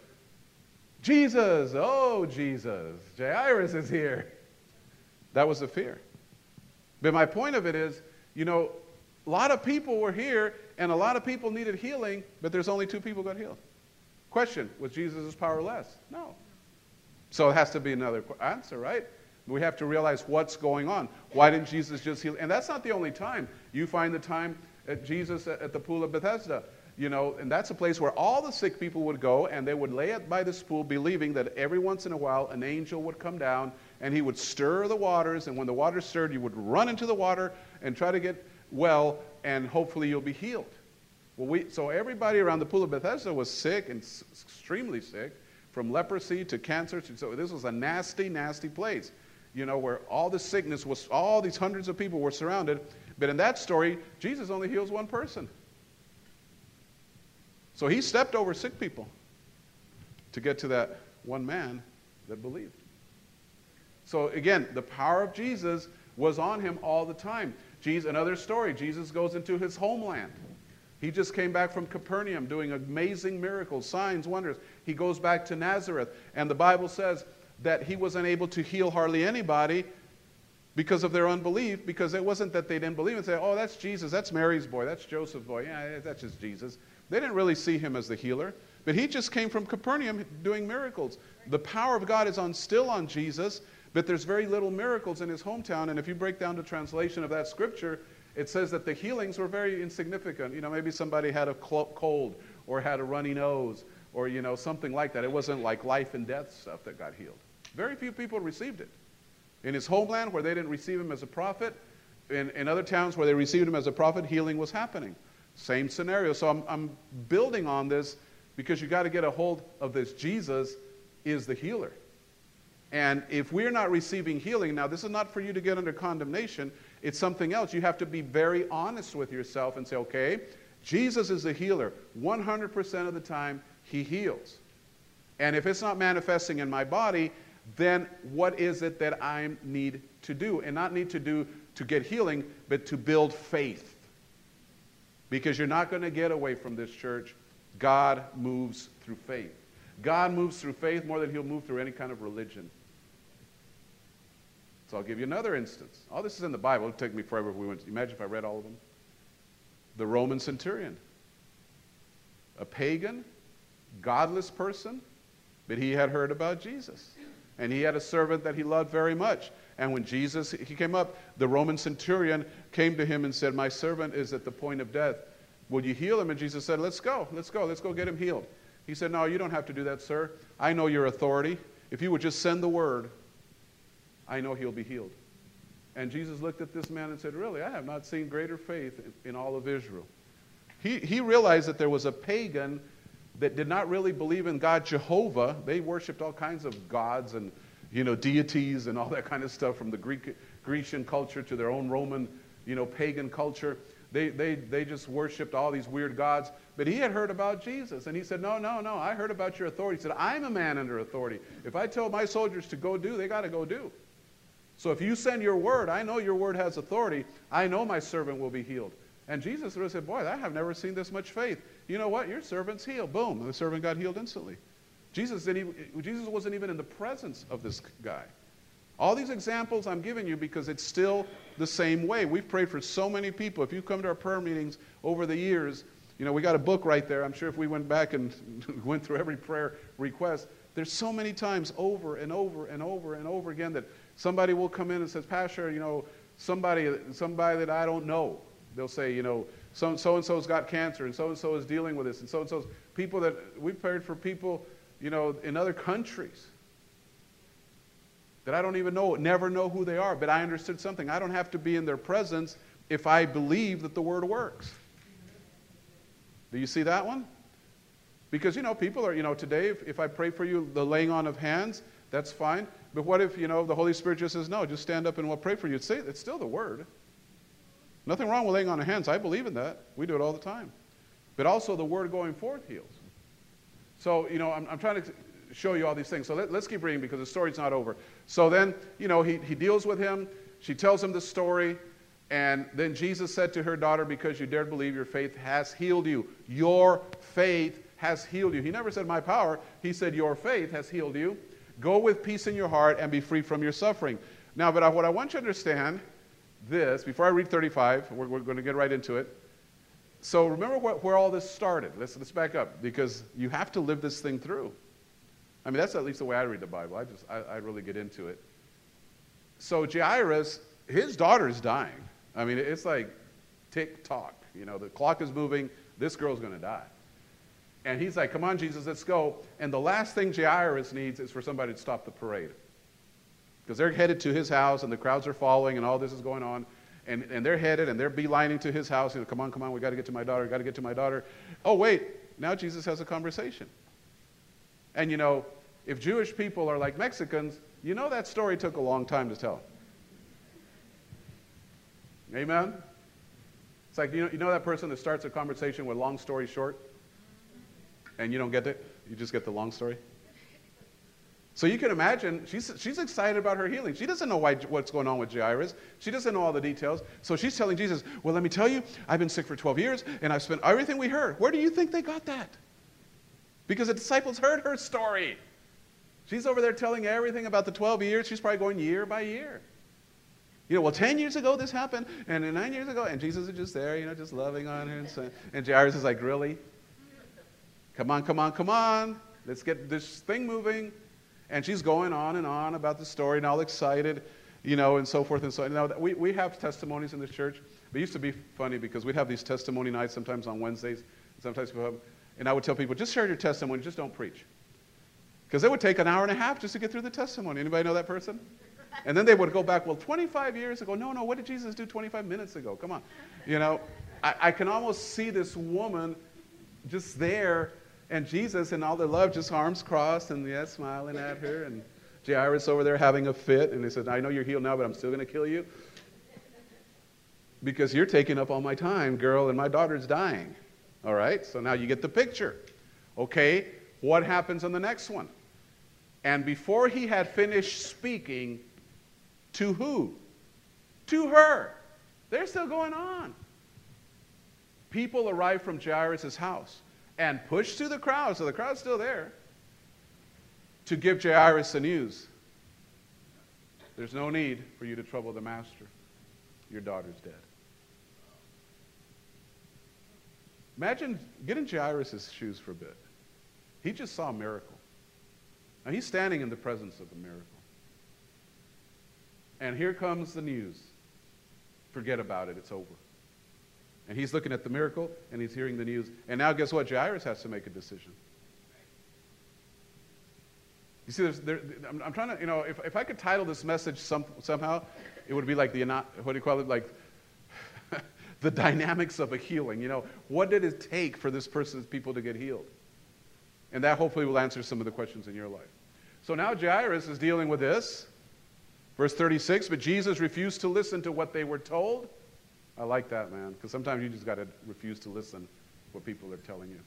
S2: Jesus, oh, Jesus, Jairus is here. That was the fear. But my point of it is, you know, a lot of people were here and a lot of people needed healing, but there's only two people got healed. Question Was Jesus' power less? No. So it has to be another answer, right? We have to realize what's going on. Why didn't Jesus just heal? And that's not the only time. You find the time at Jesus at the pool of Bethesda. you know, and that's a place where all the sick people would go and they would lay it by this pool, believing that every once in a while an angel would come down and he would stir the waters. And when the water stirred, you would run into the water and try to get well, and hopefully you'll be healed. Well, we, so everybody around the pool of Bethesda was sick and s- extremely sick, from leprosy to cancer. To, so this was a nasty, nasty place, you know, where all the sickness was, all these hundreds of people were surrounded. But in that story, Jesus only heals one person. So he stepped over sick people to get to that one man that believed. So again, the power of Jesus was on him all the time. Jesus, another story, Jesus goes into his homeland. He just came back from Capernaum doing amazing miracles, signs, wonders. He goes back to Nazareth, and the Bible says that he was unable to heal hardly anybody because of their unbelief, because it wasn't that they didn't believe and say, oh, that's Jesus, that's Mary's boy, that's Joseph's boy, yeah, that's just Jesus. They didn't really see him as the healer, but he just came from Capernaum doing miracles. The power of God is on still on Jesus, but there's very little miracles in his hometown. And if you break down the translation of that scripture, it says that the healings were very insignificant. You know, maybe somebody had a cold or had a runny nose or, you know, something like that. It wasn't like life and death stuff that got healed. Very few people received it. In his homeland, where they didn't receive him as a prophet, in, in other towns where they received him as a prophet, healing was happening. Same scenario. So I'm, I'm building on this because you got to get a hold of this. Jesus is the healer. And if we're not receiving healing, now this is not for you to get under condemnation, it's something else. You have to be very honest with yourself and say, okay, Jesus is a healer. 100% of the time, he heals. And if it's not manifesting in my body, then what is it that I need to do? And not need to do to get healing, but to build faith because you're not going to get away from this church. God moves through faith. God moves through faith more than he'll move through any kind of religion. So I'll give you another instance. All this is in the Bible. It would take me forever if we went. Imagine if I read all of them. The Roman centurion, a pagan, godless person, but he had heard about Jesus. And he had a servant that he loved very much. And when Jesus he came up, the Roman centurion came to him and said, "My servant is at the point of death. Will you heal him?" And Jesus said, "Let's go. Let's go. Let's go get him healed." He said, "No, you don't have to do that, sir. I know your authority. If you would just send the word, I know he'll be healed." And Jesus looked at this man and said, Really, I have not seen greater faith in, in, all of Israel. He, he realized that there was a pagan that did not really believe in God Jehovah. They worshiped all kinds of gods and you know, deities and all that kind of stuff from the Greek, Grecian culture to their own Roman, you know, pagan culture. They, they, they just worshiped all these weird gods. But he had heard about Jesus. And he said, No, no, no, I heard about your authority. He said, I'm a man under authority. If I tell my soldiers to go do, they got to go do. So if you send your word, I know your word has authority. I know my servant will be healed. And Jesus would have said, Boy, I have never seen this much faith. You know what? Your servant's healed. Boom. And the servant got healed instantly. Jesus, didn't even, Jesus wasn't even in the presence of this guy. All these examples I'm giving you because it's still the same way. We've prayed for so many people. If you come to our prayer meetings over the years, you know, we got a book right there. I'm sure if we went back and went through every prayer request, there's so many times over and over and over and over again that somebody will come in and says, Pastor, you know, somebody, somebody that I don't know, they'll say, you know, so and so's got cancer and so and so is dealing with this and so and so's people that we've prayed for people you know, in other countries that I don't even know, never know who they are, but I understood something. I don't have to be in their presence if I believe that the word works. Do you see that one? Because, you know, people are, you know, today, if, if I pray for you, the laying on of hands, that's fine. But what if, you know, the Holy Spirit just says, no, just stand up and we'll pray for you? It's, it's still the word. Nothing wrong with laying on hands. I believe in that. We do it all the time. But also the word going forth heals. So, you know, I'm, I'm trying to show you all these things. So let, us keep reading because the story's not over. So then, you know, he, he deals with him. She tells him the story. And then Jesus said to her daughter, Because you dared believe, your faith has healed you. Your faith has healed you. He never said, My power. He said, Your faith has healed you. Go with peace in your heart and be free from your suffering. Now, but what I want you to understand this, before I read 35, we're, we're going to get right into it. So remember what, where all this started. Let's, let's back up because you have to live this thing through. I mean, that's at least the way I read the Bible. I just, I, I really get into it. So Jairus, his daughter is dying. I mean, it's like tick tock. You know, the clock is moving. This girl's going to die. And he's like, Come on, Jesus, let's go. And the last thing Jairus needs is for somebody to stop the parade. Because they're headed to his house and the crowds are following and all this is going on. And, and they're headed and they're beelining to his house. You know, come on, come on, we got to get to my daughter, got to get to my daughter. Oh, wait, now Jesus has a conversation. And you know, if Jewish people are like Mexicans, you know that story took a long time to tell. Amen? It's like, you know, you know that person that starts a conversation with long story short? And you don't get it? You just get the long story? So you can imagine, she's, she's excited about her healing. She doesn't know why, what's going on with Jairus. She doesn't know all the details. So she's telling Jesus, Well, let me tell you, I've been sick for 12 years, and I've spent everything we heard. Where do you think they got that? Because the disciples heard her story. She's over there telling everything about the 12 years. She's probably going year by year. You know, well, 10 years ago this happened, and nine years ago, and Jesus is just there, you know, just loving on her. And, so, and Jairus is like, Really? Come on, come on, come on. Let's get this thing moving. And she's going on and on about the story and all excited, you know, and so forth and so on. Now, we, we have testimonies in this church. It used to be funny because we'd have these testimony nights sometimes on Wednesdays. Sometimes people have, and I would tell people, just share your testimony, just don't preach. Because it would take an hour and a half just to get through the testimony. Anybody know that person? And then they would go back, well, 25 years ago. No, no, what did Jesus do 25 minutes ago? Come on. You know, I, I can almost see this woman just there and Jesus, in all their love, just arms crossed and, yeah, smiling at her. And Jairus over there having a fit. And he said, I know you're healed now, but I'm still going to kill you. Because you're taking up all my time, girl, and my daughter's dying. All right? So now you get the picture. Okay, what happens on the next one? And before he had finished speaking, to who? To her. They're still going on. People arrive from Jairus' house and pushed through the crowd, so the crowd's still there, to give Jairus the news. There's no need for you to trouble the master. Your daughter's dead. Imagine getting Jairus' shoes for a bit. He just saw a miracle. Now he's standing in the presence of the miracle. And here comes the news. Forget about it, it's over. And he's looking at the miracle and he's hearing the news. And now, guess what? Jairus has to make a decision. You see, there, I'm, I'm, trying to, you know, if, if I could title this message some, somehow, it would be like the, what do you call it? Like the dynamics of a healing. You know, what did it take for this person's people to get healed? And that hopefully will answer some of the questions in your life. So now Jairus is dealing with this. Verse 36 But Jesus refused to listen to what they were told I like that, man, because sometimes you just got to refuse to listen what people are telling you.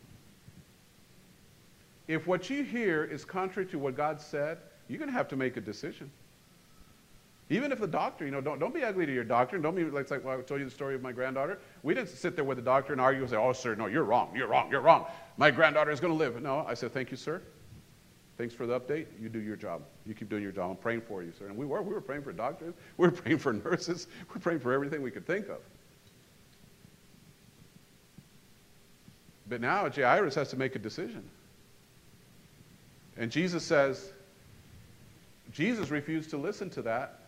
S2: If what you hear is contrary to what God said, you're going to have to make a decision. Even if the doctor, you know, don't, don't be ugly to your doctor. Don't be like, like well, I told you the story of my granddaughter. We didn't sit there with the doctor and argue and say, oh, sir, no, you're wrong, you're wrong, you're wrong. My granddaughter is going to live. No, I said, thank you, sir. Thanks for the update. You do your job. You keep doing your job. I'm praying for you, sir. And we were. We were praying for doctors. We were praying for nurses. We were praying for everything we could think of. But now Jairus has to make a decision. And Jesus says, Jesus refused to listen to that.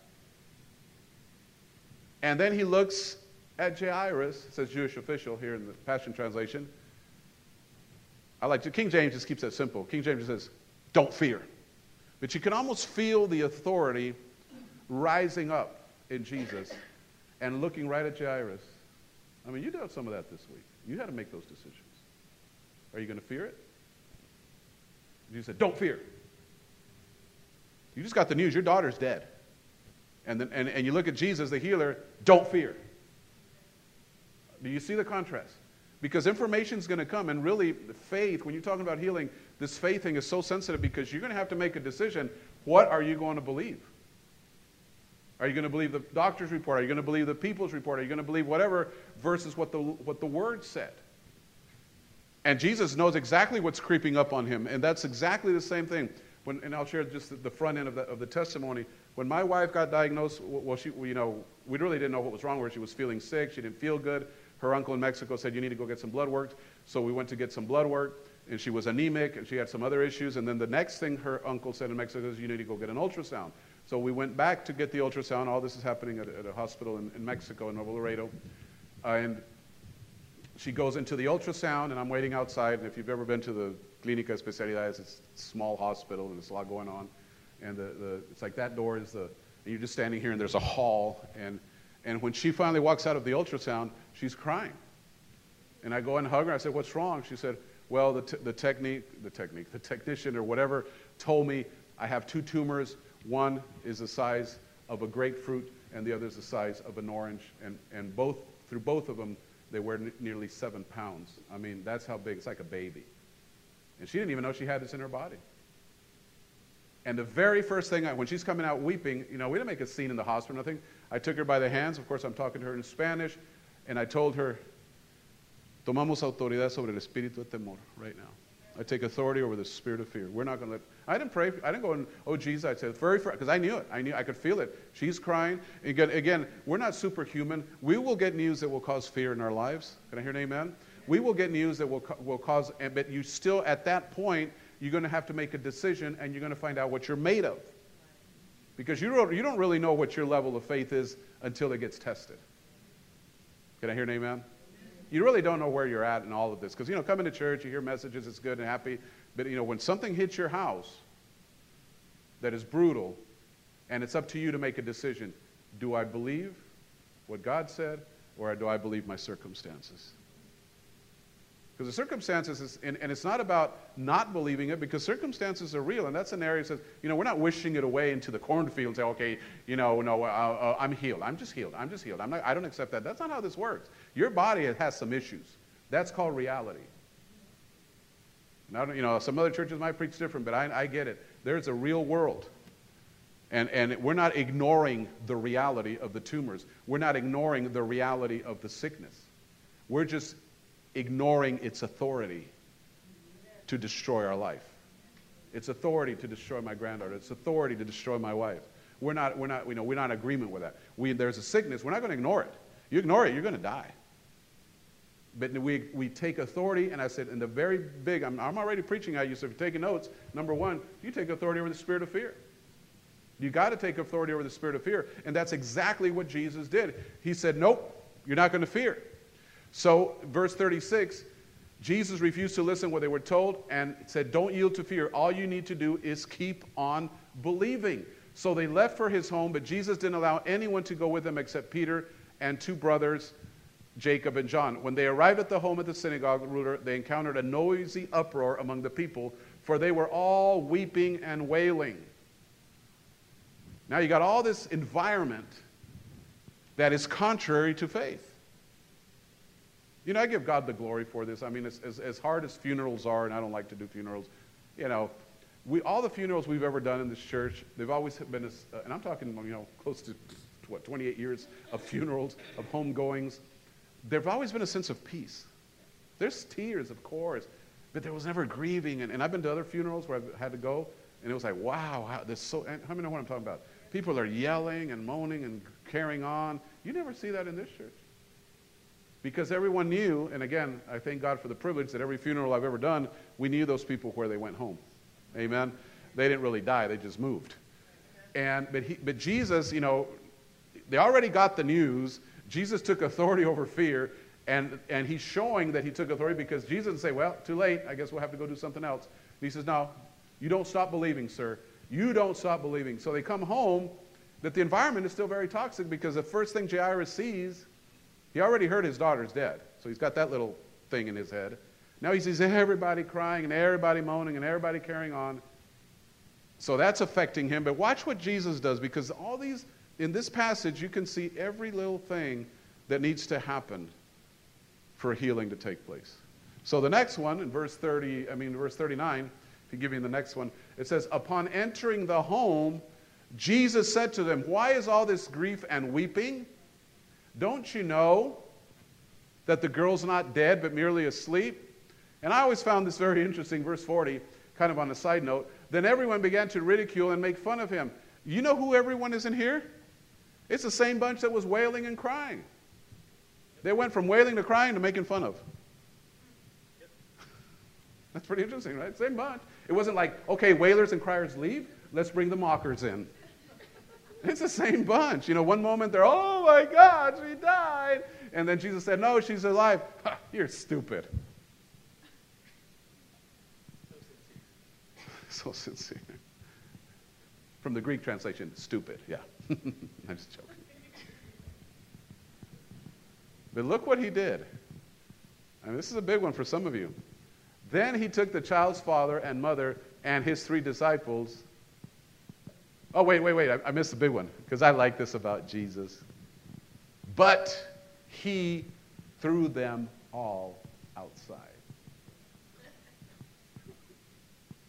S2: And then he looks at Jairus, says Jewish official here in the Passion Translation. I like to, King James just keeps it simple. King James says, don't fear. But you can almost feel the authority rising up in Jesus and looking right at Jairus. I mean, you did some of that this week. You had to make those decisions. Are you going to fear it? Jesus said, Don't fear. You just got the news your daughter's dead. And, then, and, and you look at Jesus, the healer, don't fear. Do you see the contrast? Because information is going to come, and really, faith, when you're talking about healing, this faith thing is so sensitive because you're going to have to make a decision. What are you going to believe? Are you going to believe the doctor's report? Are you going to believe the people's report? Are you going to believe whatever versus what the, what the word said? And Jesus knows exactly what's creeping up on him. And that's exactly the same thing. When, and I'll share just the front end of the, of the testimony. When my wife got diagnosed, well, she, you know, we really didn't know what was wrong with her. She was feeling sick. She didn't feel good. Her uncle in Mexico said, you need to go get some blood work. So we went to get some blood work. And she was anemic, and she had some other issues. And then the next thing her uncle said in Mexico is, you need to go get an ultrasound. So we went back to get the ultrasound. All this is happening at, at a hospital in, in Mexico, in Nuevo Laredo. Uh, and she goes into the ultrasound, and I'm waiting outside. And if you've ever been to the Clínica Especialidades, it's a small hospital, and there's a lot going on. And the, the, it's like that door is the, and you're just standing here, and there's a hall. And, and when she finally walks out of the ultrasound, she's crying. And I go and hug her. I said, What's wrong? She said, Well, the, t- the technique, the technique, the technician or whatever told me I have two tumors. One is the size of a grapefruit, and the other is the size of an orange. And, and both, through both of them, they weigh n- nearly seven pounds. I mean, that's how big. It's like a baby. And she didn't even know she had this in her body. And the very first thing, I, when she's coming out weeping, you know, we didn't make a scene in the hospital, nothing. I took her by the hands. Of course, I'm talking to her in Spanish. And I told her, tomamos autoridad sobre el espíritu de temor right now. I take authority over the spirit of fear. We're not going to let. I didn't pray. I didn't go and oh Jesus. I said very because I knew it. I knew I could feel it. She's crying. Again, again, we're not superhuman. We will get news that will cause fear in our lives. Can I hear an amen? We will get news that will will cause. But you still at that point you're going to have to make a decision and you're going to find out what you're made of. Because you don't, you don't really know what your level of faith is until it gets tested. Can I hear an amen? You really don't know where you're at in all of this. Because, you know, coming to church, you hear messages, it's good and happy. But, you know, when something hits your house that is brutal, and it's up to you to make a decision do I believe what God said, or do I believe my circumstances? Because the circumstances, is, and, and, it's not about not believing it, because circumstances are real. And that's an area that says, you know, we're not wishing it away into the cornfield and say, okay, you know, no, uh, uh, I'm healed. I'm just healed. I'm just healed. I'm not, I don't accept that. That's not how this works. Your body has some issues. That's called reality. Now, you know, some other churches might preach different, but I, I get it. There's a real world. And, and we're not ignoring the reality of the tumors. We're not ignoring the reality of the sickness. We're just ignoring its authority to destroy our life. Its authority to destroy my granddaughter. Its authority to destroy my wife. We're not, we're not, you know, we're not in agreement with that. We, there's a sickness. We're not going to ignore it. You ignore it, you're going to die. But we, we take authority, and I said, in the very big, I'm, I'm already preaching at you, so if you're taking notes, number one, you take authority over the spirit of fear. You got to take authority over the spirit of fear. And that's exactly what Jesus did. He said, Nope, you're not going to fear. So, verse 36, Jesus refused to listen what they were told and said, Don't yield to fear. All you need to do is keep on believing. So they left for his home, but Jesus didn't allow anyone to go with them except Peter and two brothers, Jacob and John. When they arrived at the home of the synagogue ruler, they encountered a noisy uproar among the people, for they were all weeping and wailing. Now you got all this environment that is contrary to faith. You know, I give God the glory for this. I mean, as, as, as hard as funerals are, and I don't like to do funerals, you know, we, all the funerals we've ever done in this church, they've always been, a, and I'm talking, you know, close to, what, 28 years of funerals, of homegoings. There's always been a sense of peace. There's tears, of course, but there was never grieving. And, and I've been to other funerals where I've had to go, and it was like, wow, how, this so, how many know what I'm talking about? People are yelling and moaning and carrying on. You never see that in this church. Because everyone knew, and again, I thank God for the privilege that every funeral I've ever done, we knew those people where they went home. Amen. They didn't really die, they just moved. And but he, but Jesus, you know, they already got the news. Jesus took authority over fear, and, and he's showing that he took authority because Jesus didn't say, Well, too late, I guess we'll have to go do something else. And he says, No, you don't stop believing, sir. You don't stop believing. So they come home, that the environment is still very toxic because the first thing Jairus sees he already heard his daughter's dead, so he's got that little thing in his head. Now he sees everybody crying and everybody moaning and everybody carrying on. So that's affecting him. But watch what Jesus does because all these, in this passage, you can see every little thing that needs to happen for healing to take place. So the next one, in verse 30, I mean, verse 39, if you give me the next one, it says, Upon entering the home, Jesus said to them, Why is all this grief and weeping? Don't you know that the girl's not dead but merely asleep? And I always found this very interesting, verse 40, kind of on a side note. Then everyone began to ridicule and make fun of him. You know who everyone is in here? It's the same bunch that was wailing and crying. They went from wailing to crying to making fun of. That's pretty interesting, right? Same bunch. It wasn't like, okay, wailers and criers leave, let's bring the mockers in. It's the same bunch. You know, one moment they're, oh my God, she died. And then Jesus said, No, she's alive. You're stupid. So sincere. From the Greek translation, stupid. Yeah. I'm just joking. But look what he did. And this is a big one for some of you. Then he took the child's father and mother and his three disciples. Oh, wait, wait, wait. I, I missed the big one because I like this about Jesus. But he threw them all outside.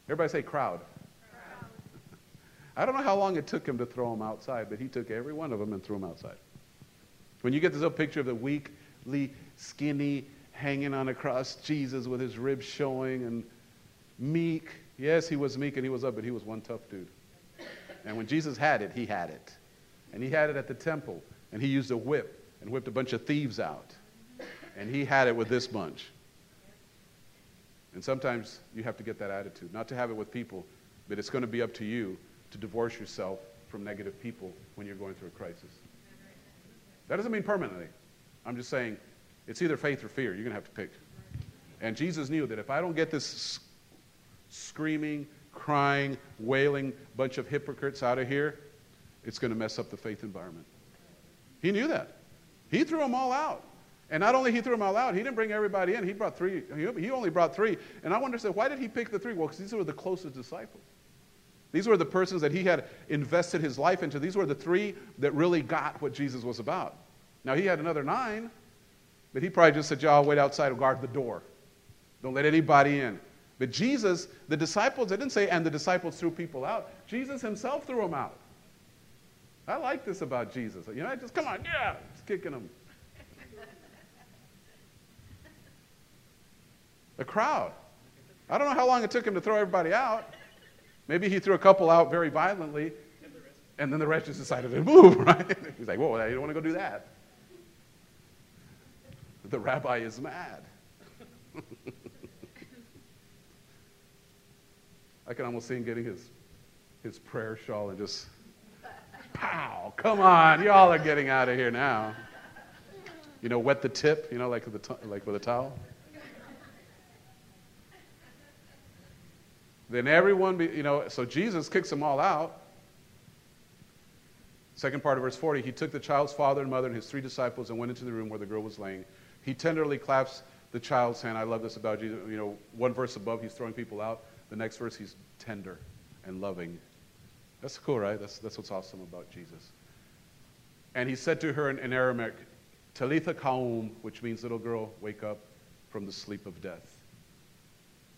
S2: Everybody say crowd. I don't know how long it took him to throw them outside, but he took every one of them and threw them outside. When you get this little picture of the weakly, skinny, hanging on a cross, Jesus with his ribs showing and meek. Yes, he was meek and he was up, but he was one tough dude. And when Jesus had it, he had it. And he had it at the temple, and he used a whip and whipped a bunch of thieves out. And he had it with this bunch. And sometimes you have to get that attitude, not to have it with people, but it's going to be up to you to divorce yourself from negative people when you're going through a crisis. That doesn't mean permanently. I'm just saying it's either faith or fear. You're going to have to pick. And Jesus knew that if I don't get this screaming, crying, wailing bunch of hypocrites out of here, it's going to mess up the faith environment. He knew that. He threw them all out. And not only he threw them all out, he didn't bring everybody in. He brought three. He only brought three. And I wonder, why did he pick the three? Well, because these were the closest disciples. These were the persons that he had invested his life into. These were the three that really got what Jesus was about. Now, he had another nine, but he probably just said, Y'all wait outside and guard the door. Don't let anybody in. But Jesus, the disciples, they didn't say, and the disciples threw people out. Jesus himself threw them out. I like this about Jesus. You know, just come on, yeah, just kicking them. The crowd. I don't know how long it took him to throw everybody out. Maybe he threw a couple out very violently, and then the rest just decided to move, right? He's like, whoa, I don't want to go do that. The rabbi is mad. I can almost see him getting his, his prayer shawl and just, pow, come on, y'all are getting out of here now. You know, wet the tip, you know, like, the like with a towel. Then everyone, be, you know, so Jesus kicks them all out. Second part of verse 40, he took the child's father and mother and his three disciples and went into the room where the girl was laying. He tenderly claps the child's hand. I love this about Jesus. You know, one verse above, he's throwing people out. The next verse, he's tender and loving. That's cool, right? That's, that's what's awesome about Jesus. And he said to her in, in Aramaic, Talitha koum, which means little girl, wake up from the sleep of death.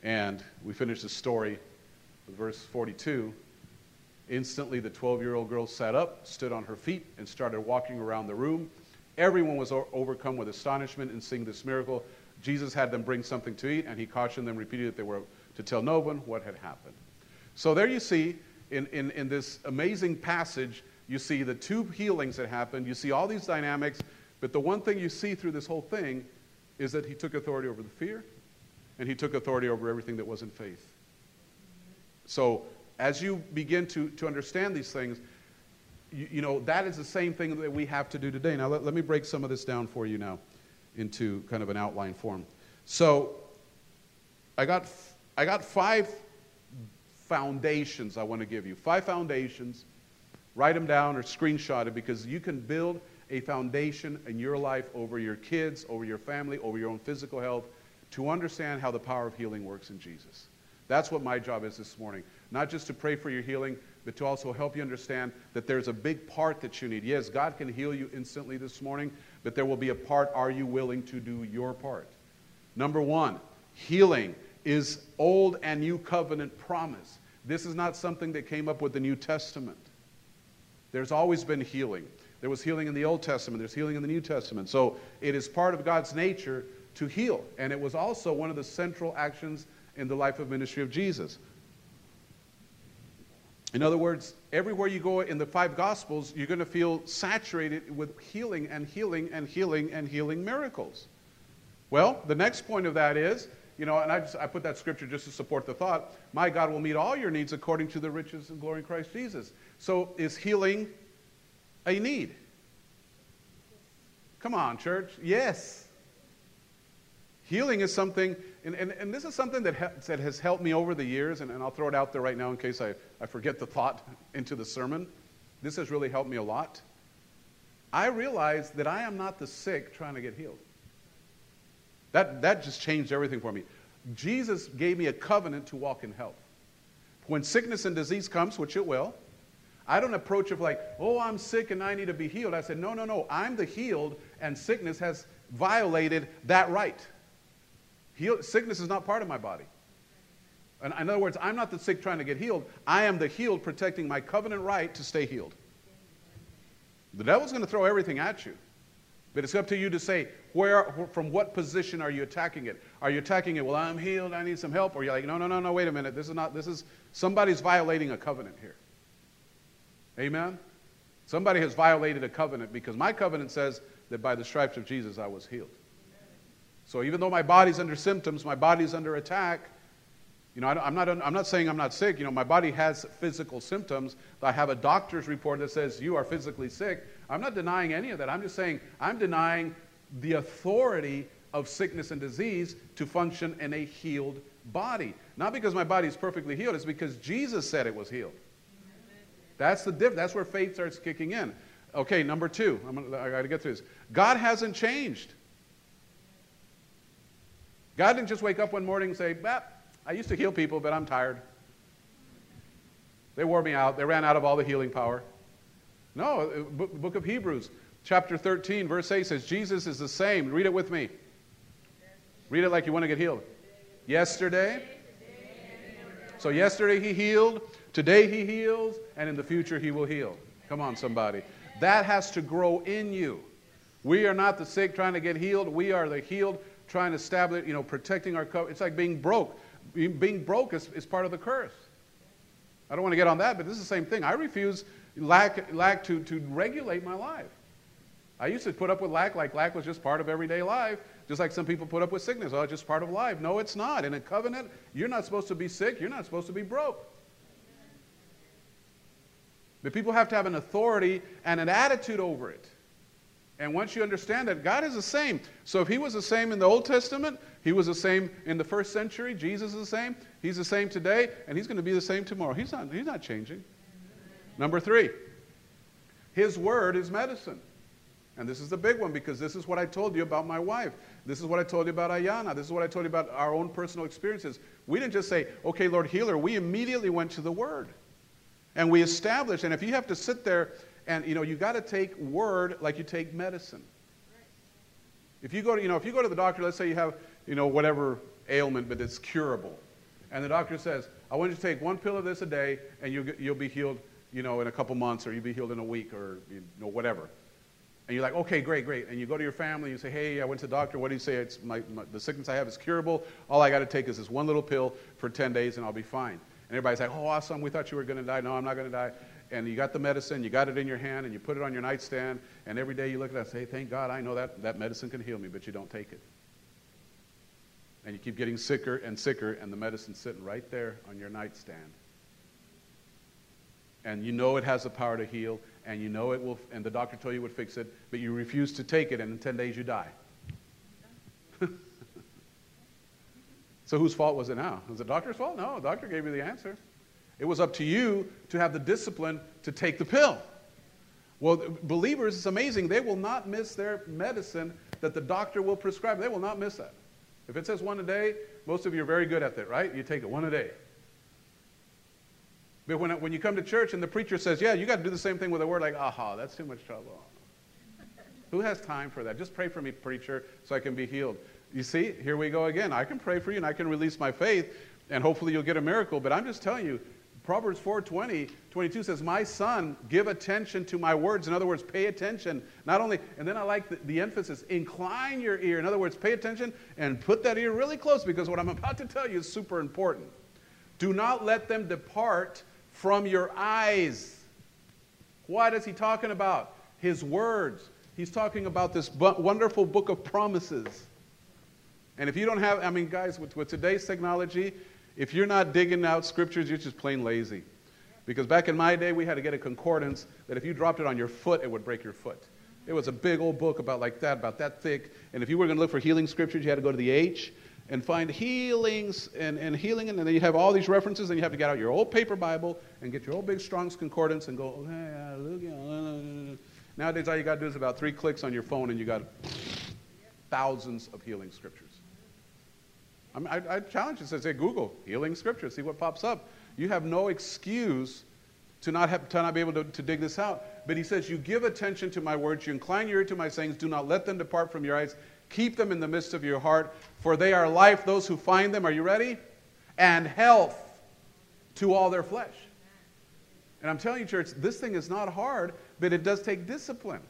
S2: And we finish the story with verse 42. Instantly, the 12 year old girl sat up, stood on her feet, and started walking around the room. Everyone was overcome with astonishment in seeing this miracle. Jesus had them bring something to eat, and he cautioned them repeatedly that they were to tell no one what had happened. So there you see, in, in, in this amazing passage, you see the two healings that happened. You see all these dynamics, but the one thing you see through this whole thing is that he took authority over the fear and he took authority over everything that wasn't faith. So, as you begin to, to understand these things, you, you, know, that is the same thing that we have to do today. Now, let, let me break some of this down for you now into kind of an outline form. So, I got, I got five foundations I want to give you. Five foundations. Write them down or screenshot it because you can build a foundation in your life over your kids, over your family, over your own physical health, to understand how the power of healing works in Jesus. That's what my job is this morning. Not just to pray for your healing, but to also help you understand that there's a big part that you need. Yes, God can heal you instantly this morning, but there will be a part are you willing to do your part? Number one, healing is old and new covenant promise. This is not something that came up with the New Testament. There's always been healing. There was healing in the Old Testament, there's healing in the New Testament. So it is part of God's nature to heal. And it was also one of the central actions in the life of ministry of Jesus. In other words, everywhere you go in the five gospels, you're going to feel saturated with healing and healing and healing and healing miracles. Well, the next point of that is, you know, and I, just, I put that scripture just to support the thought my God will meet all your needs according to the riches and glory in Christ Jesus. So is healing a need? Come on, church. Yes. Healing is something, and, and, and this is something that, ha- that has helped me over the years, and, and I'll throw it out there right now in case I, I forget the thought into the sermon. This has really helped me a lot. I realize that I am not the sick trying to get healed. That, that just changed everything for me. Jesus gave me a covenant to walk in health. When sickness and disease comes, which it will, I don't approach it like, oh, I'm sick and I need to be healed. I said, no, no, no. I'm the healed, and sickness has violated that right. Heal, sickness is not part of my body. And in other words, I'm not the sick trying to get healed. I am the healed protecting my covenant right to stay healed. The devil's going to throw everything at you. But it's up to you to say, where, from what position are you attacking it? Are you attacking it, well, I'm healed, I need some help? Or you're like, no, no, no, no, wait a minute. This is not, this is, somebody's violating a covenant here. Amen? Somebody has violated a covenant because my covenant says that by the stripes of Jesus I was healed. So even though my body's under symptoms, my body's under attack, you know, I'm not, I'm not saying I'm not sick. You know, my body has physical symptoms. I have a doctor's report that says you are physically sick. I'm not denying any of that. I'm just saying I'm denying the authority of sickness and disease to function in a healed body. Not because my body is perfectly healed, it's because Jesus said it was healed. That's the diff- That's where faith starts kicking in. Okay, number two. I'm gonna, I got to get through this. God hasn't changed. God didn't just wake up one morning and say, bah, I used to heal people, but I'm tired. They wore me out. They ran out of all the healing power. No, book of Hebrews, chapter 13, verse 8 says, Jesus is the same. Read it with me. Read it like you want to get healed. Yesterday. So, yesterday he healed. Today he heals. And in the future he will heal. Come on, somebody. That has to grow in you. We are not the sick trying to get healed. We are the healed trying to establish, you know, protecting our cover. It's like being broke. Being broke is, is part of the curse. I don't want to get on that, but this is the same thing. I refuse lack, lack to, to regulate my life. I used to put up with lack like lack was just part of everyday life, just like some people put up with sickness. Oh, it's just part of life. No, it's not. In a covenant, you're not supposed to be sick, you're not supposed to be broke. But people have to have an authority and an attitude over it. And once you understand that, God is the same. So if He was the same in the Old Testament, He was the same in the first century, Jesus is the same, He's the same today, and He's going to be the same tomorrow. He's not, he's not changing. Number three, His Word is medicine. And this is the big one because this is what I told you about my wife. This is what I told you about Ayana. This is what I told you about our own personal experiences. We didn't just say, okay, Lord, healer. We immediately went to the Word. And we established, and if you have to sit there and you know, you got to take word like you take medicine. If you go to, you know, if you go to the doctor, let's say you have, you know, whatever ailment, but it's curable, and the doctor says, "I want you to take one pill of this a day, and you'll you'll be healed, you know, in a couple months, or you'll be healed in a week, or you know, whatever." And you're like, "Okay, great, great." And you go to your family, and you say, "Hey, I went to the doctor. What do you say? It's my, my the sickness I have is curable. All I got to take is this one little pill for 10 days, and I'll be fine." And everybody's like, "Oh, awesome! We thought you were going to die. No, I'm not going to die." And you got the medicine, you got it in your hand, and you put it on your nightstand, and every day you look at it and say, Thank God I know that that medicine can heal me, but you don't take it. And you keep getting sicker and sicker, and the medicine's sitting right there on your nightstand. And you know it has the power to heal, and you know it will, and the doctor told you it would fix it, but you refuse to take it, and in 10 days you die. so whose fault was it now? Was it the doctor's fault? No, the doctor gave you the answer. It was up to you to have the discipline to take the pill. Well, believers, it's amazing. They will not miss their medicine that the doctor will prescribe. They will not miss that. If it says one a day, most of you are very good at that, right? You take it one a day. But when, when you come to church and the preacher says, yeah, you got to do the same thing with a word like, aha, that's too much trouble. Who has time for that? Just pray for me, preacher, so I can be healed. You see, here we go again. I can pray for you and I can release my faith, and hopefully you'll get a miracle. But I'm just telling you, Proverbs 4 20, 22 says, My son, give attention to my words. In other words, pay attention. Not only, and then I like the, the, emphasis, incline your ear. In other words, pay attention and put that ear really close because what I'm about to tell you is super important. Do not let them depart from your eyes. What is he talking about? His words. He's talking about this wonderful book of promises. And if you don't have, I mean, guys, with, with today's technology, if you're not digging out scriptures, you're just plain lazy. Because back in my day, we had to get a concordance that if you dropped it on your foot, it would break your foot. It was a big old book about like that, about that thick. And if you were going to look for healing scriptures, you had to go to the H and find healings and, and healing. And then you have all these references, and you have to get out your old paper Bible and get your old big Strong's Concordance and go, oh, okay. Nowadays, all you got to do is about three clicks on your phone, and you got thousands of healing scriptures. I, mean, I, I challenge you to say, Google healing scripture, see what pops up. You have no excuse to not, have, to not be able to, to dig this out. But he says, You give attention to my words, you incline your ear to my sayings, do not let them depart from your eyes. Keep them in the midst of your heart, for they are life, those who find them. Are you ready? And health to all their flesh. And I'm telling you, church, this thing is not hard, but it does take discipline.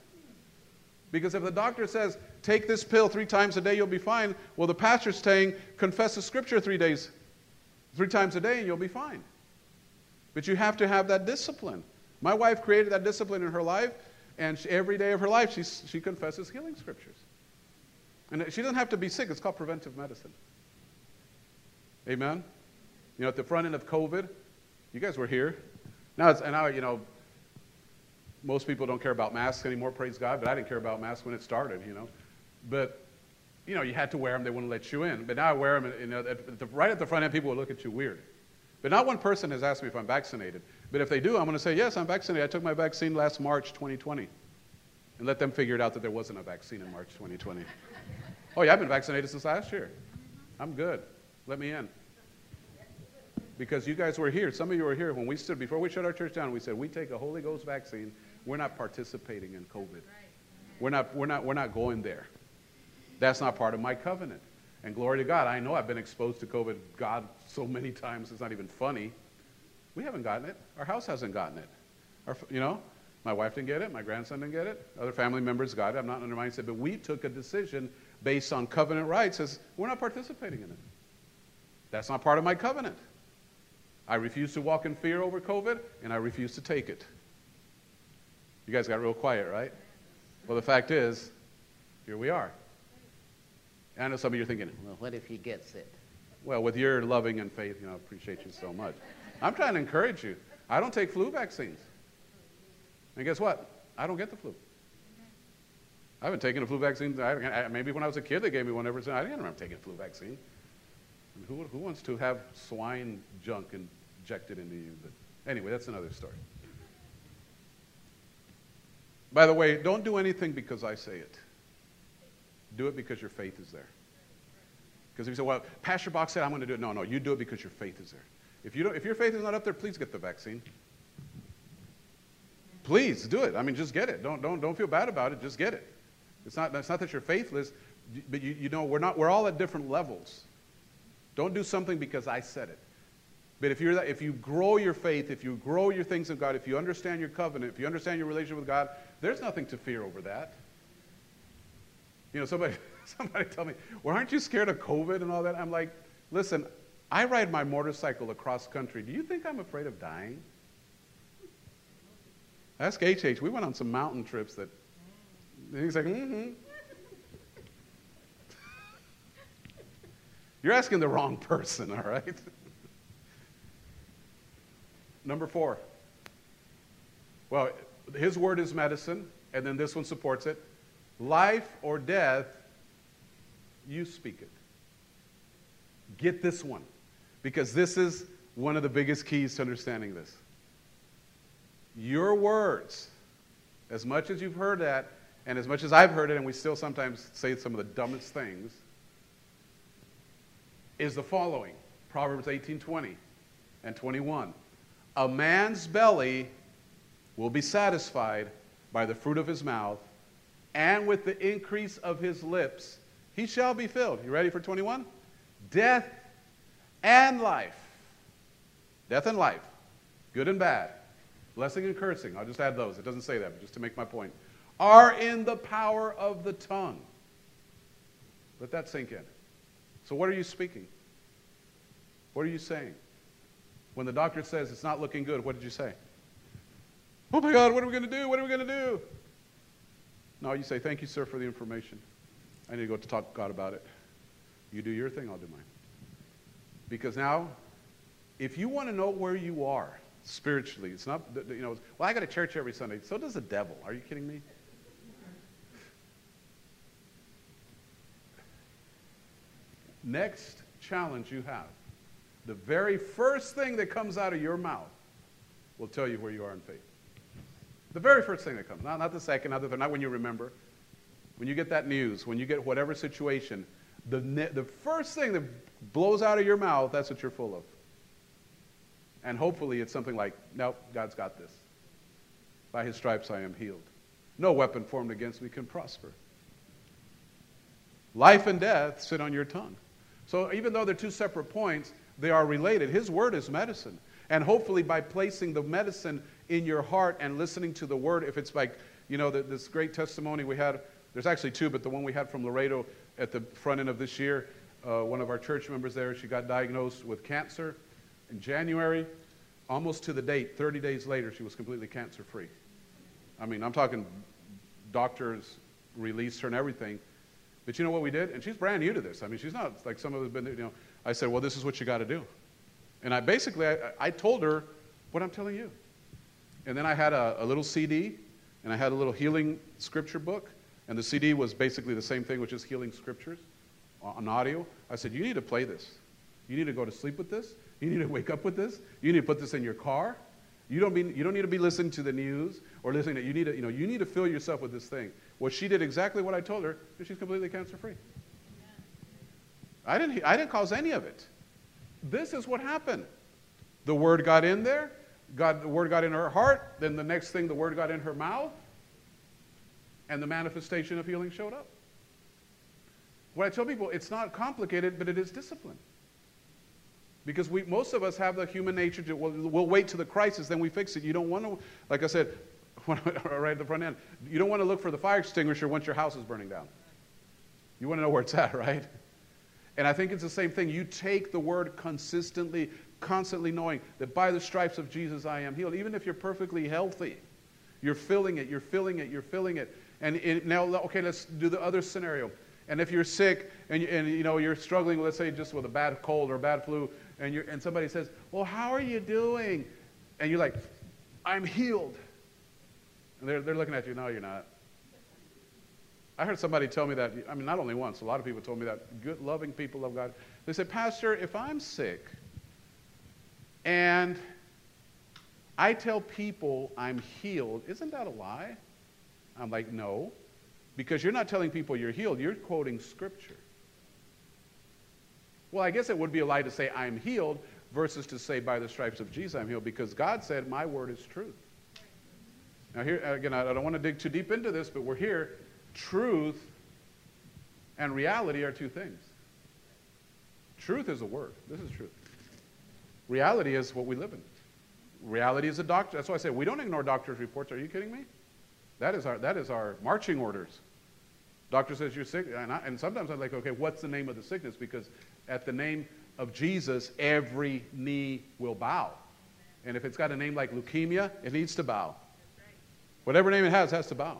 S2: Because if the doctor says, take this pill three times a day, you'll be fine, well, the pastor's saying, confess the scripture three days, three times a day, and you'll be fine. But you have to have that discipline. My wife created that discipline in her life, and she, every day of her life, she, she confesses healing scriptures. And she doesn't have to be sick, it's called preventive medicine. Amen? You know, at the front end of COVID, you guys were here. Now, it's, and now, you know, most people don't care about masks anymore, praise God, but I didn't care about masks when it started, you know. But, you know, you had to wear them, they wouldn't let you in. But now I wear them, and, you know, at the, right at the front end, people will look at you weird. But not one person has asked me if I'm vaccinated. But if they do, I'm going to say, yes, I'm vaccinated. I took my vaccine last March 2020. And let them figure it out that there wasn't a vaccine in March 2020. oh, yeah, I've been vaccinated since last year. I'm good. Let me in. Because you guys were here. Some of you were here when we stood, before we shut our church down, we said, we take a Holy Ghost vaccine. We're not participating in COVID. We're not, we're not, we're not going there. That's not part of my covenant. And glory to God, I know I've been exposed to COVID, God, so many times, it's not even funny. We haven't gotten it. Our house hasn't gotten it. Our, you know, my wife didn't get it. My grandson didn't get it. Other family members got it. I'm not undermining it, but we took a decision based on covenant rights as we're not participating in it. That's not part of my covenant. I refuse to walk in fear over COVID, and I refuse to take it. You guys got real quiet, right? Well, the fact is, here we are. I know some of you are thinking,
S3: well, what if he gets it?
S2: Well, with your loving and faith, you know, I appreciate you so much. I'm trying to encourage you. I don't take flu vaccines. And guess what? I don't get the flu. I haven't taken a flu vaccine. I, maybe when I was a kid, they gave me one ever since. I didn't remember taking a flu vaccine. I who, who wants to have swine junk injected into you? But anyway, that's another story. By the way, don't do anything because I say it. Do it because your faith is there. Because if you say, well, Pastor Box said I'm going to do it. No, no, you do it because your faith is there. If, you don't, if your faith is not up there, please get the vaccine. Please do it. I mean, just get it. Don't, don't, don't feel bad about it. Just get it. It's not, it's not that you're faithless, but you, you know, we're, not, we're all at different levels. Don't do something because I said it. But if, you're that, if you grow your faith, if you grow your things of God, if you understand your covenant, if you understand your relationship with God, there's nothing to fear over that. You know, somebody, somebody tell me, well, aren't you scared of COVID and all that? I'm like, listen, I ride my motorcycle across country. Do you think I'm afraid of dying? Ask HH. We went on some mountain trips that, he's like, mm-hmm. You're asking the wrong person, all right? Number four. Well, his word is medicine, and then this one supports it. Life or death, you speak it. Get this one, because this is one of the biggest keys to understanding this. Your words, as much as you've heard that, and as much as I've heard it, and we still sometimes say some of the dumbest things, is the following Proverbs 18 20 and 21. A man's belly will be satisfied by the fruit of his mouth, and with the increase of his lips he shall be filled. You ready for 21? Death and life. Death and life. Good and bad. Blessing and cursing. I'll just add those. It doesn't say that, but just to make my point. Are in the power of the tongue. Let that sink in. So, what are you speaking? What are you saying? When the doctor says it's not looking good, what did you say? Oh my God, what are we going to do? What are we going to do? No, you say, Thank you, sir, for the information. I need to go to talk to God about it. You do your thing, I'll do mine. Because now, if you want to know where you are spiritually, it's not, you know, well, I go to church every Sunday. So does the devil. Are you kidding me? Next challenge you have, the very first thing that comes out of your mouth will tell you where you are in faith. The very first thing that comes, not, not the second, not the third, not when you remember. When you get that news, when you get whatever situation, the, the first thing that blows out of your mouth, that's what you're full of. And hopefully it's something like, nope, God's got this. By his stripes I am healed. No weapon formed against me can prosper. Life and death sit on your tongue. So even though they're two separate points, they are related. His word is medicine. And hopefully, by placing the medicine in your heart and listening to the word, if it's like, you know, this great testimony we had, there's actually two, but the one we had from Laredo at the front end of this year, uh, one of our church members there, she got diagnosed with cancer in January. Almost to the date, 30 days later, she was completely cancer free. I mean, I'm talking doctors released her and everything. But you know what we did? And she's brand new to this. I mean, she's not like some of us been, you know. I said, well, this is what you got to do. And I basically, I, I, told her what I'm telling you. And then I had a, a little CD, and I had a little healing scripture book. And the CD was basically the same thing, which is healing scriptures on audio. I said, you need to play this. You need to go to sleep with this. You need to wake up with this. You need to put this in your car. You don't, mean, you don't need to be listening to the news or listening to, you need to, you know, you need to fill yourself with this thing. Well, she did exactly what I told her, and she's completely cancer free. I didn't, I didn't cause any of it. This is what happened. The word got in there, got, the word got in her heart, then the next thing, the word got in her mouth, and the manifestation of healing showed up. What I tell people, it's not complicated, but it is discipline. Because we, most of us have the human nature to, we'll, we'll wait to the crisis, then we fix it. You don't want to, like I said, right at the front end, you don't want to look for the fire extinguisher once your house is burning down. You want to know where it's at, right? And I think it's the same thing. You take the word consistently, constantly knowing that by the stripes of Jesus I am healed. Even if you're perfectly healthy, you're filling it, you're filling it, you're filling it. And it, now, okay, let's do the other scenario. And if you're sick and, and you know you're struggling, let's say just with a bad cold or a bad flu, and, you're, and somebody says, Well, how are you doing? And you're like, I'm healed. And they're, they're looking at you, No, you're not. I heard somebody tell me that, I mean, not only once, a lot of people told me that, good, loving people of God. They said, Pastor, if I'm sick and I tell people I'm healed, isn't that a lie? I'm like, no, because you're not telling people you're healed, you're quoting Scripture. Well, I guess it would be a lie to say I'm healed versus to say by the stripes of Jesus I'm healed because God said my word is truth. Now, here again, I don't want to dig too deep into this, but we're here. Truth and reality are two things. Truth is a word. This is truth. Reality is what we live in. Reality is a doctor. That's why I say we don't ignore doctors' reports. Are you kidding me? That is our, that is our marching orders. Doctor says you're sick, and, I, and sometimes I'm like, okay, what's the name of the sickness? Because at the name of Jesus, every knee will bow. And if it's got a name like leukemia, it needs to bow. Whatever name it has, has to bow.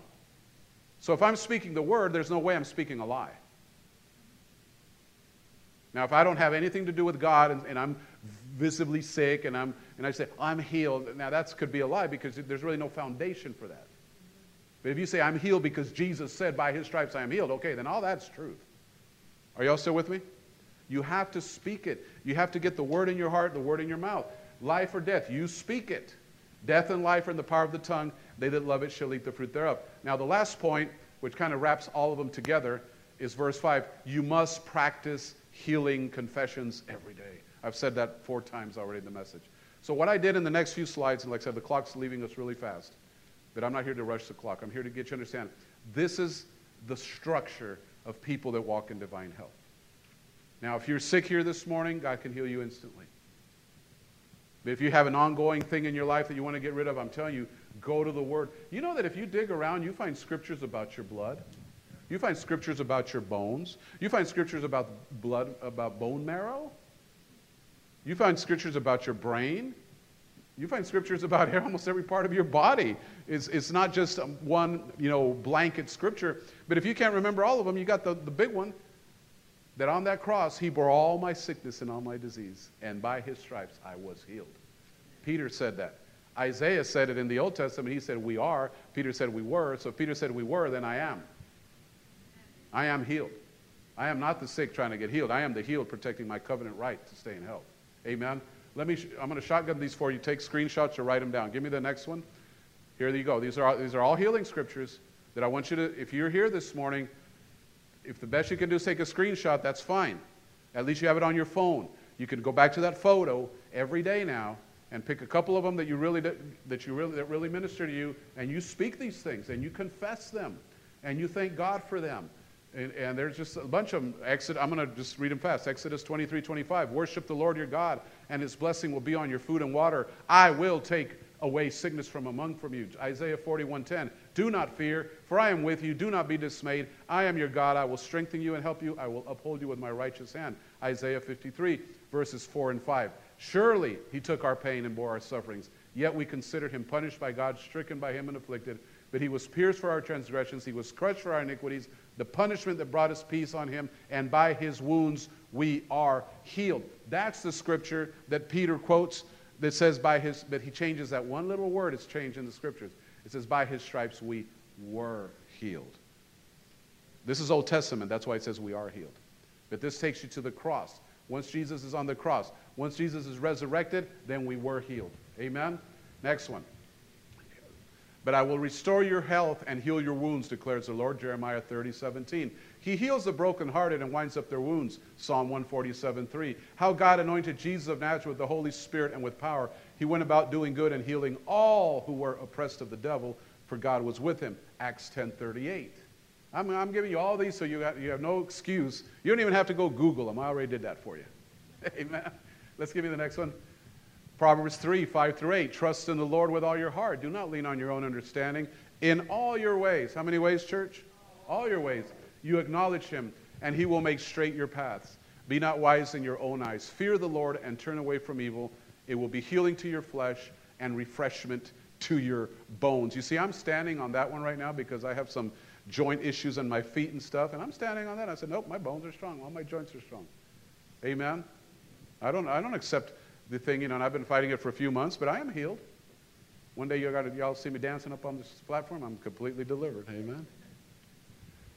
S2: So if I'm speaking the word, there's no way I'm speaking a lie. Now, if I don't have anything to do with God and, and I'm visibly sick and, I'm, and I say, I'm healed, now that could be a lie because there's really no foundation for that. But if you say, I'm healed because Jesus said, by his stripes I am healed, okay, then all that's truth. Are y'all still with me? You have to speak it. You have to get the word in your heart, the word in your mouth. Life or death, you speak it. Death and life are in the power of the tongue. They that love it shall eat the fruit thereof. Now, the last point, which kind of wraps all of them together, is verse 5. You must practice healing confessions every day. I've said that four times already in the message. So, what I did in the next few slides, and like I said, the clock's leaving us really fast, but I'm not here to rush the clock. I'm here to get you to understand this is the structure of people that walk in divine health. Now, if you're sick here this morning, God can heal you instantly. But if you have an ongoing thing in your life that you want to get rid of, I'm telling you, go to the Word. You know that if you dig around, you find scriptures about your blood. You find scriptures about your bones. You find scriptures about blood, about bone marrow. You find scriptures about your brain. You find scriptures about almost every part of your body. It's, it's not just um, one, you know, blanket scripture. But if you can't remember all of them, you got the, the big one that on that cross he bore all my sickness and all my disease, and by his stripes I was healed. Peter said that. Isaiah said it in the Old Testament. He said, We are. Peter said, We were. So Peter said, We were, then I am. I am healed. I am not the sick trying to get healed. I am the healed protecting my covenant right to stay in health. Amen. Let me. I'm going to shotgun these for you. Take screenshots or write them down. Give me the next one. Here you go. These are these are all healing scriptures that I want you to. If you're here this morning, if the best you can do is take a screenshot, that's fine. At least you have it on your phone. You can go back to that photo every day now and pick a couple of them that you really that you really that really minister to you, and you speak these things and you confess them, and you thank God for them. And, and there's just a bunch of them. Exodus, I'm going to just read them fast. Exodus 23, 25. Worship the Lord your God, and his blessing will be on your food and water. I will take away sickness from among from you. Isaiah 41:10. Do not fear, for I am with you. Do not be dismayed. I am your God. I will strengthen you and help you. I will uphold you with my righteous hand. Isaiah 53 verses 4 and 5. Surely he took our pain and bore our sufferings. Yet we considered him punished by God, stricken by him and afflicted. But he was pierced for our transgressions, he was crushed for our iniquities. The punishment that brought us peace on him, and by his wounds we are healed. That's the scripture that Peter quotes that says by his, but he changes that one little word, it's changed in the scriptures. It says, by his stripes we were healed. This is Old Testament, that's why it says we are healed. But this takes you to the cross. Once Jesus is on the cross, once Jesus is resurrected, then we were healed. Amen? Next one. But I will restore your health and heal your wounds, declares the Lord. Jeremiah 30, 17. He heals the brokenhearted and winds up their wounds. Psalm 147, 3. How God anointed Jesus of Nazareth with the Holy Spirit and with power. He went about doing good and healing all who were oppressed of the devil, for God was with him. Acts 10, 38. I'm, I'm giving you all these so you, got, you have no excuse. You don't even have to go Google them. I already did that for you. Amen. Let's give you the next one. Proverbs 3, 5 through 8. Trust in the Lord with all your heart. Do not lean on your own understanding. In all your ways. How many ways, church? All your ways. You acknowledge him, and he will make straight your paths. Be not wise in your own eyes. Fear the Lord and turn away from evil. It will be healing to your flesh and refreshment to your bones. You see, I'm standing on that one right now because I have some joint issues in my feet and stuff, and I'm standing on that. I said, Nope, my bones are strong. All my joints are strong. Amen. I don't, I don't accept the thing, you know, and I've been fighting it for a few months, but I am healed. One day you got y'all see me dancing up on this platform, I'm completely delivered. Amen.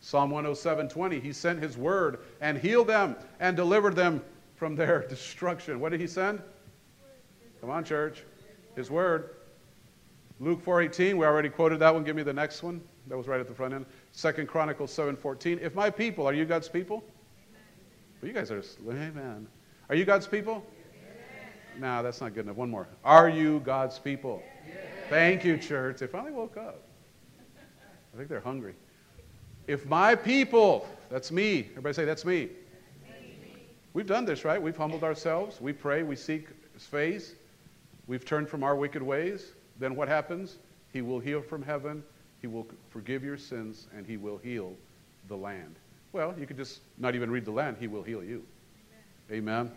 S2: Psalm 107, 20, he sent his word and healed them and delivered them from their destruction. What did he send? Come on, church. His word. Luke 4:18, we already quoted that one. Give me the next one. That was right at the front end. Second Chronicles 7:14. If my people, are you God's people? Well, you guys are, amen. Are you God's people? No, that's not good enough. One more. Are you God's people? Yes. Thank you, church. They finally woke up. I think they're hungry. If my people, that's me. Everybody say, that's me. We've done this, right? We've humbled ourselves. We pray. We seek his face. We've turned from our wicked ways. Then what happens? He will heal from heaven. He will forgive your sins, and he will heal the land. Well, you could just not even read the land. He will heal you. Amen. Amen.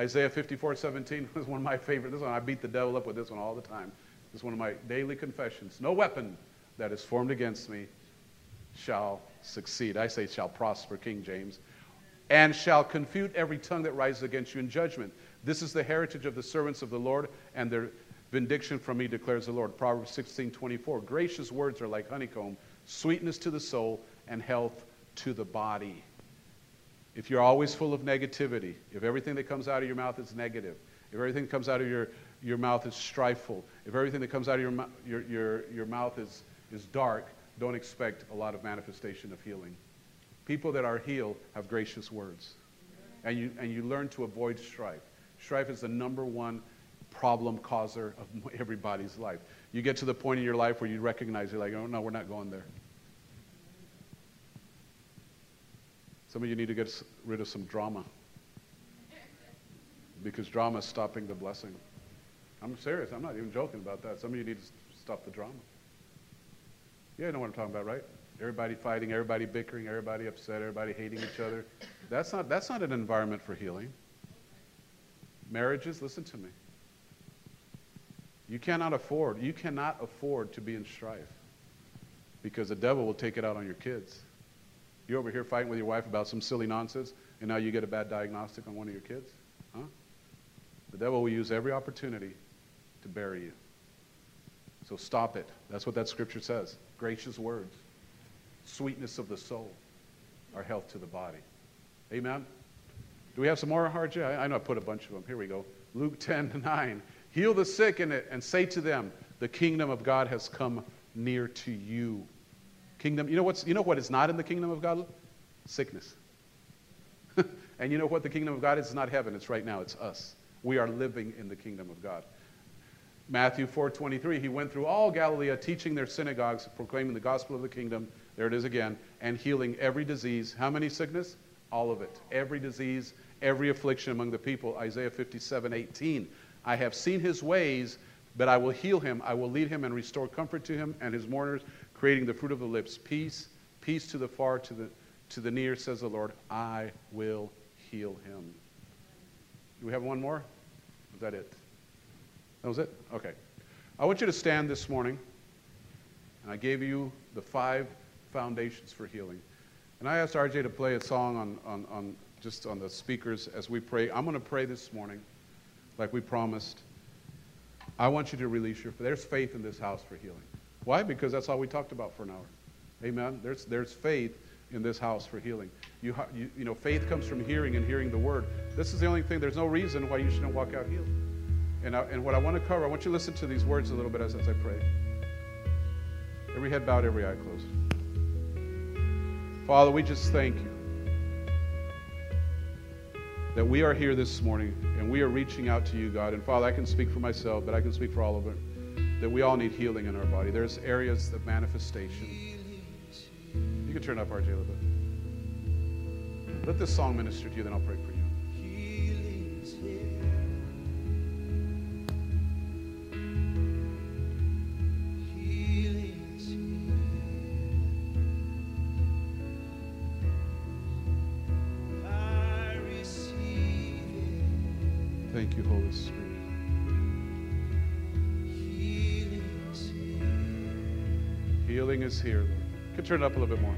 S2: Isaiah 54, 17 was one of my favorite. This one, I beat the devil up with this one all the time. This is one of my daily confessions. No weapon that is formed against me shall succeed. I say shall prosper, King James. And shall confute every tongue that rises against you in judgment. This is the heritage of the servants of the Lord, and their vindication from me, declares the Lord. Proverbs 16, 24. Gracious words are like honeycomb, sweetness to the soul, and health to the body. If you're always full of negativity, if everything that comes out of your mouth is negative, if everything that comes out of your, your mouth is strifeful, if everything that comes out of your, your, your, your mouth is, is dark, don't expect a lot of manifestation of healing. People that are healed have gracious words. And you, and you learn to avoid strife. Strife is the number one problem causer of everybody's life. You get to the point in your life where you recognize you're like, oh, no, we're not going there. Some of you need to get rid of some drama because drama is stopping the blessing. I'm serious. I'm not even joking about that. Some of you need to stop the drama. Yeah, you know what I'm talking about, right? Everybody fighting, everybody bickering, everybody upset, everybody hating each other. That's not, that's not an environment for healing. Marriages, listen to me. You cannot afford, you cannot afford to be in strife because the devil will take it out on your kids. You're over here fighting with your wife about some silly nonsense, and now you get a bad diagnostic on one of your kids? Huh? The devil will use every opportunity to bury you. So stop it. That's what that scripture says. Gracious words, sweetness of the soul, are health to the body. Amen. Do we have some more, RJ? I, I know I put a bunch of them. Here we go. Luke 10 9. Heal the sick and, and say to them, The kingdom of God has come near to you. Kingdom, you know, what's, you know what is not in the kingdom of God? Sickness. and you know what the kingdom of God is? It's not heaven, it's right now, it's us. We are living in the kingdom of God. Matthew 4:23, he went through all Galilee, teaching their synagogues, proclaiming the gospel of the kingdom. There it is again, and healing every disease. How many sickness? All of it. Every disease, every affliction among the people. Isaiah 57:18. I have seen his ways, but I will heal him. I will lead him and restore comfort to him and his mourners, creating the fruit of the lips. Peace, peace to the far, to the to the near, says the Lord. I will heal him. Do we have one more? Is that it? That was it? Okay. I want you to stand this morning. And I gave you the five foundations for healing. And I asked RJ to play a song on, on, on just on the speakers as we pray. I'm going to pray this morning, like we promised. I want you to release your faith. There's faith in this house for healing. Why? Because that's all we talked about for an hour. Amen. There's, there's faith in this house for healing. You, you, you know, faith comes from hearing and hearing the word. This is the only thing. There's no reason why you shouldn't walk out healed. And, I, and what I want to cover, I want you to listen to these words a little bit as, as I pray. Every head bowed, every eye closed. Father, we just thank you that we are here this morning and we are reaching out to you, God. And Father, I can speak for myself, but I can speak for all of it, that we all need healing in our body. There's areas of manifestation. You can turn up RJ a little bit. Let this song minister to you, then I'll pray for you. Here, Lord. You can turn it up a little bit more.